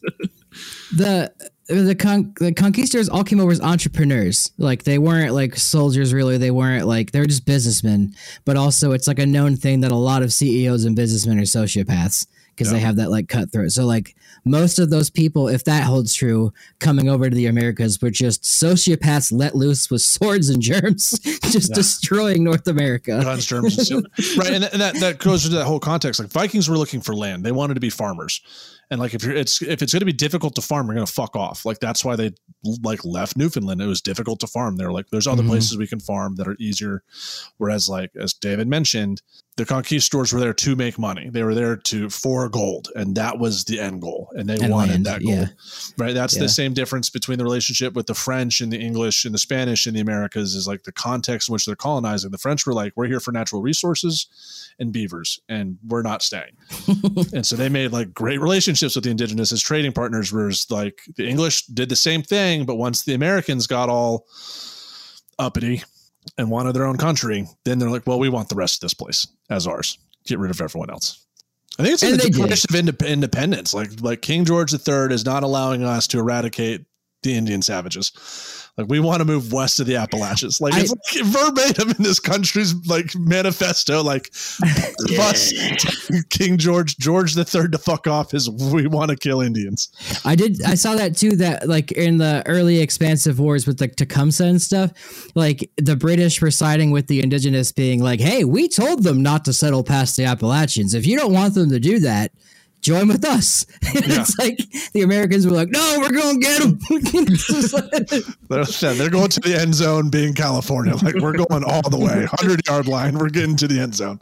D: The the con- the conquistadors all came over as entrepreneurs. Like they weren't like soldiers really. They weren't like they were just businessmen. But also, it's like a known thing that a lot of CEOs and businessmen are sociopaths because they have that like cutthroat. So like most of those people, if that holds true, coming over to the Americas were just sociopaths let loose with swords and germs, just
B: Yeah.
D: destroying North America.
B: guns, germs, and right? And, and that that goes into that whole context. Like Vikings were looking for land; they wanted to be farmers, And like if you're it's if it's going to be difficult to farm, we're going to fuck off. Like that's why they like left Newfoundland. It was difficult to farm. They're like, there's other
D: Mhm.
B: places we can farm that are easier. Whereas like as David mentioned, the conquistadors were there to make money. They were there to for gold, and that was the end goal. And they
D: And
B: wanted
D: land,
B: that gold.
D: yeah.
B: Right. That's
D: Yeah.
B: the same difference between the relationship with the French and the English and the Spanish in the Americas is like the context in which they're colonizing. The French were like, we're here for natural resources and beavers, and we're not staying. and so they made like great relationships with the indigenous as trading partners. Whereas like the English did the same thing, but once the Americans got all uppity and wanted their own country, then they're like, well, we want the rest of this place as ours. Get rid of everyone else. I think it's
D: And
B: the. Declaration of Indep- Independence. Like like King George III is not allowing us to eradicate the Indian savages. Like we want to move west of the Appalachians. Like it's like verbatim in this country's like manifesto. Like bus King George George the Third to fuck off is we want to kill Indians.
D: I did. I saw that too. That like in the early expansive wars with like Tecumseh and stuff, like the British were siding with the indigenous, being like, "Hey, we told them not to settle past the Appalachians. If you don't want them to do that." Join with us. And
B: Yeah.
D: It's like the Americans were like, "No, we're gonna get them."
B: They're, they're going to the end zone being California. Like we're going all the way, hundred yard line. We're getting to the end zone.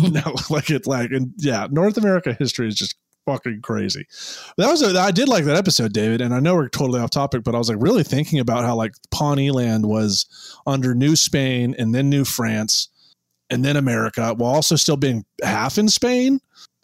B: No, like it's like and yeah, North America history is just fucking crazy. That was a, I did like that episode, David, and I know we're totally off topic, but I was like really thinking about how like Pawnee land was under New Spain and then New France and then America, while also still being half in Spain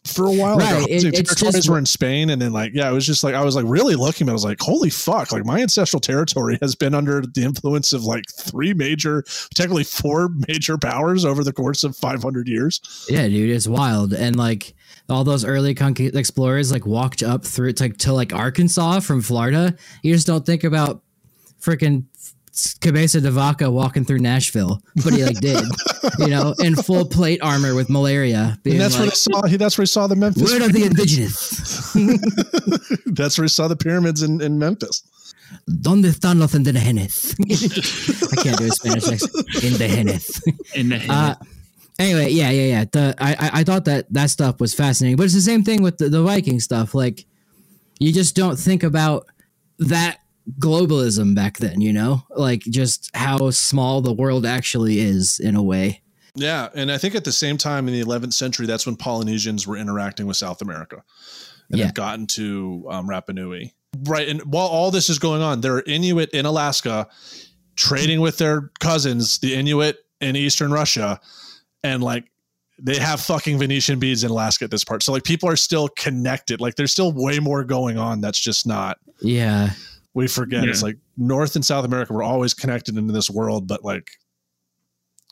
B: for a while. Like,
D: Right,
B: our
D: it-
B: hosting
D: it's
B: territories
D: just-
B: were in Spain, and then like yeah, it was just like I was like really looking. it, I was like, holy fuck! Like my ancestral territory has been under the influence of like three major, technically four major powers over the course of 500 years.
D: yeah, dude, it's wild. And like all those early explorers like walked up through to, to like Arkansas from Florida. You just don't think about freaking Cabeza de Vaca walking through Nashville, but he like did, you know, in full plate armor with malaria. Being
B: And that's where
D: like,
B: they saw. He, that's where he saw the Memphis.
D: word of the indigenous.
B: that's where he saw the pyramids in, in Memphis.
D: Donde están los indígenas? I can't do a Spanish accent. Indígenas.
C: in the
D: Uh, anyway, yeah, yeah, yeah. The I, I I thought that that stuff was fascinating, but it's the same thing with the, the Viking stuff. Like, you just don't think about that globalism back then. You know, like just how small the world actually is in a way.
B: Yeah, and I think at the same time in the 11th century, that's when Polynesians were interacting with South America, and
D: Yeah.
B: had gotten to um, Rapa Nui. Right, and while all this is going on, there are Inuit in Alaska trading with their cousins, the Inuit in Eastern Russia, and like they have fucking Venetian beads in Alaska at this part. So like people are still connected. Like there's still way more going on. That's just not.
D: Yeah,
B: We forget. It's like North and South America were always connected into this world, but like.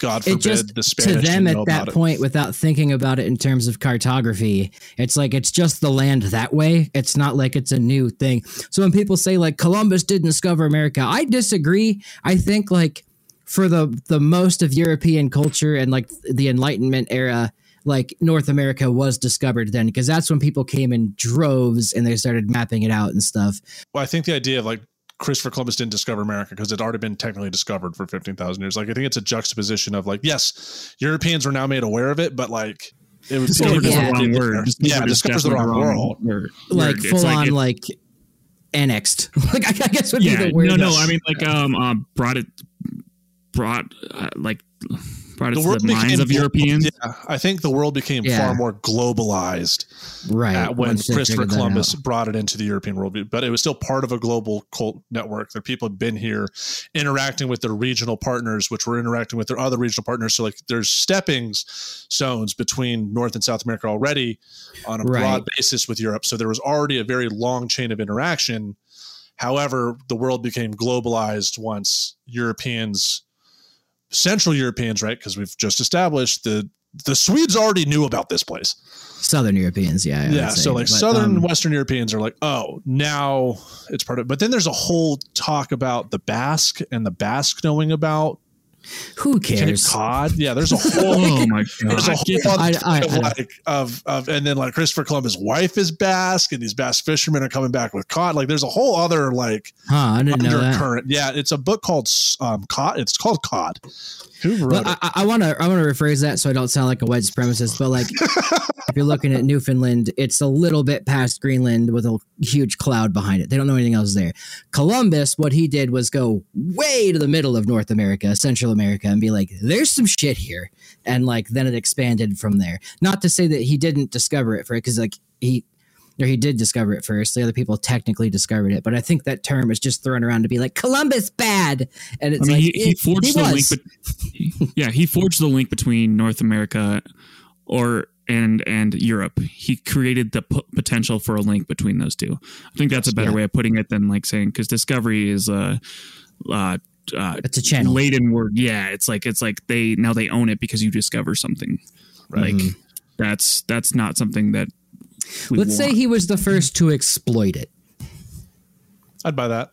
B: God
D: it
B: forbid
D: just
B: the
D: to
B: Spanish
D: them
B: didn't know
D: at that
B: about it.
D: point, without thinking about it in terms of cartography, it's like it's just the land that way. It's not like it's a new thing. So when people say like Columbus didn't discover America, I disagree. I think like for the the most of European culture and like the Enlightenment era, like North America was discovered then because that's when people came in droves and they started mapping it out and stuff.
B: Well, I think the idea of like Christopher Columbus didn't discover America because it had already been technically discovered for 15,000 years. Like, I think it's a juxtaposition of like, yes, Europeans were now made aware of it, but like, it was
C: Discovered is
D: yeah.
C: the wrong word.
B: Yeah,
C: Discovered is
B: discovers the
C: definitely
B: wrong world.
C: word.
D: Like
C: It's
D: full on
C: it-
D: like annexed. like I guess would
C: yeah,
D: be the word.
C: no, no. I mean, like, um, uh, brought it, brought uh, like, brought it to the minds of Europeans.
B: Yeah, I think the world became
D: Yeah.
B: far more globalized
D: right
B: at when Christopher Columbus brought it into the European world. But it was still part of a global cult network that people had been here interacting with their regional partners, which were interacting with their other regional partners. So like there's stepping stones between North and South America already on a
D: Right.
B: broad basis with Europe. So there was already a very long chain of interaction. However, the world became globalized once Europeans, Central Europeans, right? Because we've just established the the Swedes already knew about this place.
D: Southern Europeans, yeah, I
B: Yeah, so like
D: But,
B: Southern
D: um,
B: Western Europeans are like, oh, now it's part of. But then there's a whole talk about the Basque and the Basque knowing about
D: Who cares?
B: cod? Yeah, there's a whole
C: Oh my god!
B: There's a! Whole
D: I- I-
B: of
D: I-
B: like of of and then like Christopher Columbus' wife is Basque, and these Basque fishermen are coming back with cod. Like there's a whole other like
D: Huh? I didn't know that.
B: undercurrent. Yeah, it's a book called um cod. It's called Cod. Who wrote
D: Well,
B: it?
D: I want to I want to rephrase that so I don't sound like a white supremacist. But like, if you're looking at Newfoundland, it's a little bit past Greenland with a huge cloud behind it. They don't know anything else there. Columbus, what he did was go way to the middle of North America, Central America, and be like, "There's some shit here," and like then it expanded from there. Not to say that he didn't discover it for it, because like he. Or he did discover it first. The other people technically discovered it, but I think that term is just thrown around to be like Columbus bad, and it's
C: I mean,
D: like
C: he, he
D: it-
C: forged
D: he
C: the link.
D: was.
C: But he- yeah, he forged the link between North America, or and and Europe. He created the p- potential for a link between those two. I think that's a better
D: Yeah.
C: way of putting it than like saying because discovery is a. Uh, uh, Uh,
D: it's a channel.
C: laden word. Yeah, it's like it's like they now they own it because you discover something. Like mm-hmm. that's that's not something that. we
D: Let's say he was the first to exploit it.
B: I'd buy that.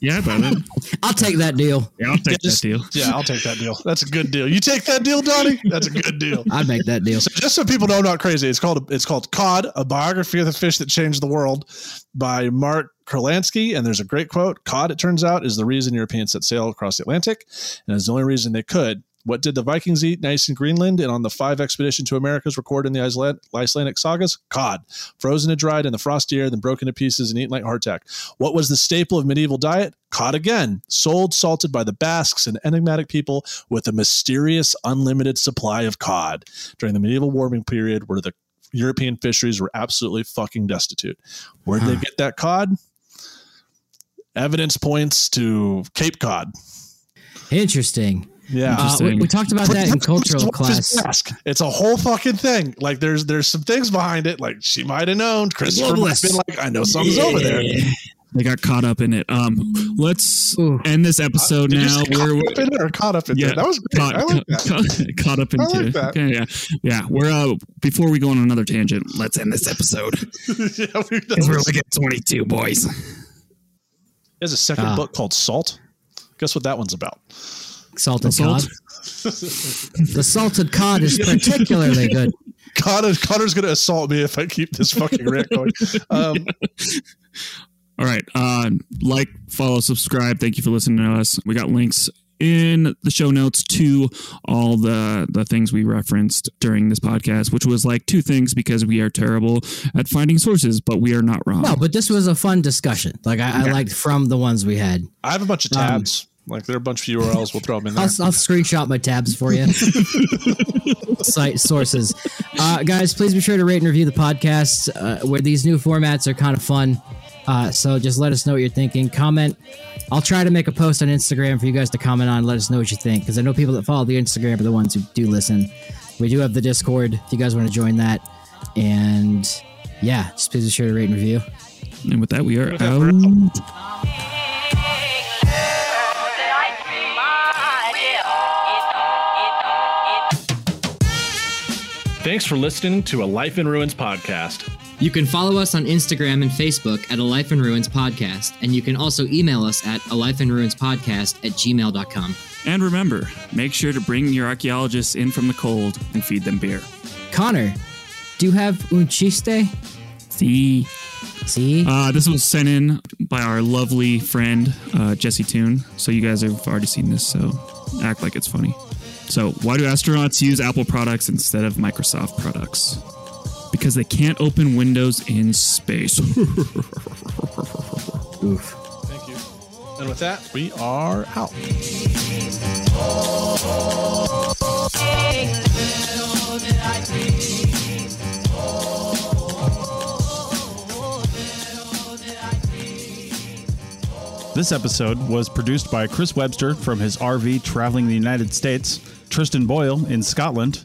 C: Yeah, but then,
D: I'll take that deal.
C: yeah, I'll take
B: Just-
C: that deal.
B: Yeah, I'll take that deal. That's a good deal. You take that deal, Donnie? That's a good deal.
D: I'd make that deal.
B: So just so people know I'm not crazy, it's called it's called Cod, a biography of the fish that changed the world by Mark Kurlansky. And there's a great quote. Cod, it turns out, is the reason Europeans set sail across the Atlantic, and is the only reason they could. What did the Vikings eat nice in Greenland and on the five expedition to Americas recorded in the Iceland- Icelandic sagas? Cod. Frozen and dried in the frosty air, then broken to pieces and eaten like hardtack. What was the staple of medieval diet? Cod again. Sold, salted by the Basques, an enigmatic people with a mysterious, unlimited supply of cod during the medieval warming period where the European fisheries were absolutely fucking destitute. Where did they get that cod? Evidence points to Cape Cod.
D: Interesting.
B: Yeah.
D: Uh, we, we talked about that in cultural class.
B: It's a whole fucking thing. Like there's there's some things behind it. Like she might have known. Christopher might have been like, I know something's over there.
C: They got caught up in it. Um, let's
D: Ooh.
C: end this episode
B: Did you
C: now.
B: say caught
C: We're
B: up in it or caught up in
C: yeah,
B: it? That was great.
C: caught,
B: I like that.
C: caught, caught up
B: I
C: into.
B: like that.
C: Okay, yeah, yeah. We're uh, before we go on another tangent. Let's end this episode
B: yeah, we
C: because we're like at twenty-two boys.
B: There's a second
D: Ah.
B: book called Salt. Guess what that one's about?
D: Salted
C: Salt?
D: cod. the salted cod is particularly good.
B: Connor, Connor's going to assault me if I keep this fucking rant going. Um,
C: All right. Uh, like, follow, subscribe. Thank you for listening to us. We got links in the show notes to all the the things we referenced during this podcast, which was like two things because we are terrible at finding sources, but we are not wrong.
D: No, but this was a fun discussion. Like I, I liked from the ones we had.
B: I have a bunch of
D: Um,
B: tabs. like there are a bunch of URLs. We'll throw them in
D: I'll,
B: there.
D: I'll screenshot my tabs for you. Site sources. Uh, guys, please be sure to rate and review the podcast. Uh, where these new formats are kind of fun. Uh, so just let us know what you're thinking. Comment. I'll try to make a post on Instagram for you guys to comment on. Let us know what you think because I know people that follow the Instagram are the ones who do listen. We do have the Discord if you guys want to join that. And yeah, just please be sure to rate and review.
C: And with that, we are
B: With that, we're out.
C: out.
B: Thanks for listening to a Life in Ruins podcast.
F: You can follow us on Instagram and Facebook at A Life in Ruins Podcast, and you can also email us at a life in ruins podcast at gmail.com.
C: And remember, make sure to bring your archaeologists in from the cold and feed them beer.
D: Connor, do you have un chiste?
C: See.
D: See?
C: Uh, this was sent in by our lovely friend uh, Jesse Toon. So you guys have already seen this, so act like it's funny. So why do astronauts use Apple products instead of Microsoft products? Because they can't open windows in space.
D: Oof.
B: Thank you. And with that, we are out.
G: This episode was produced by Chris Webster from his RV traveling the United States, Tristan Boyle in Scotland,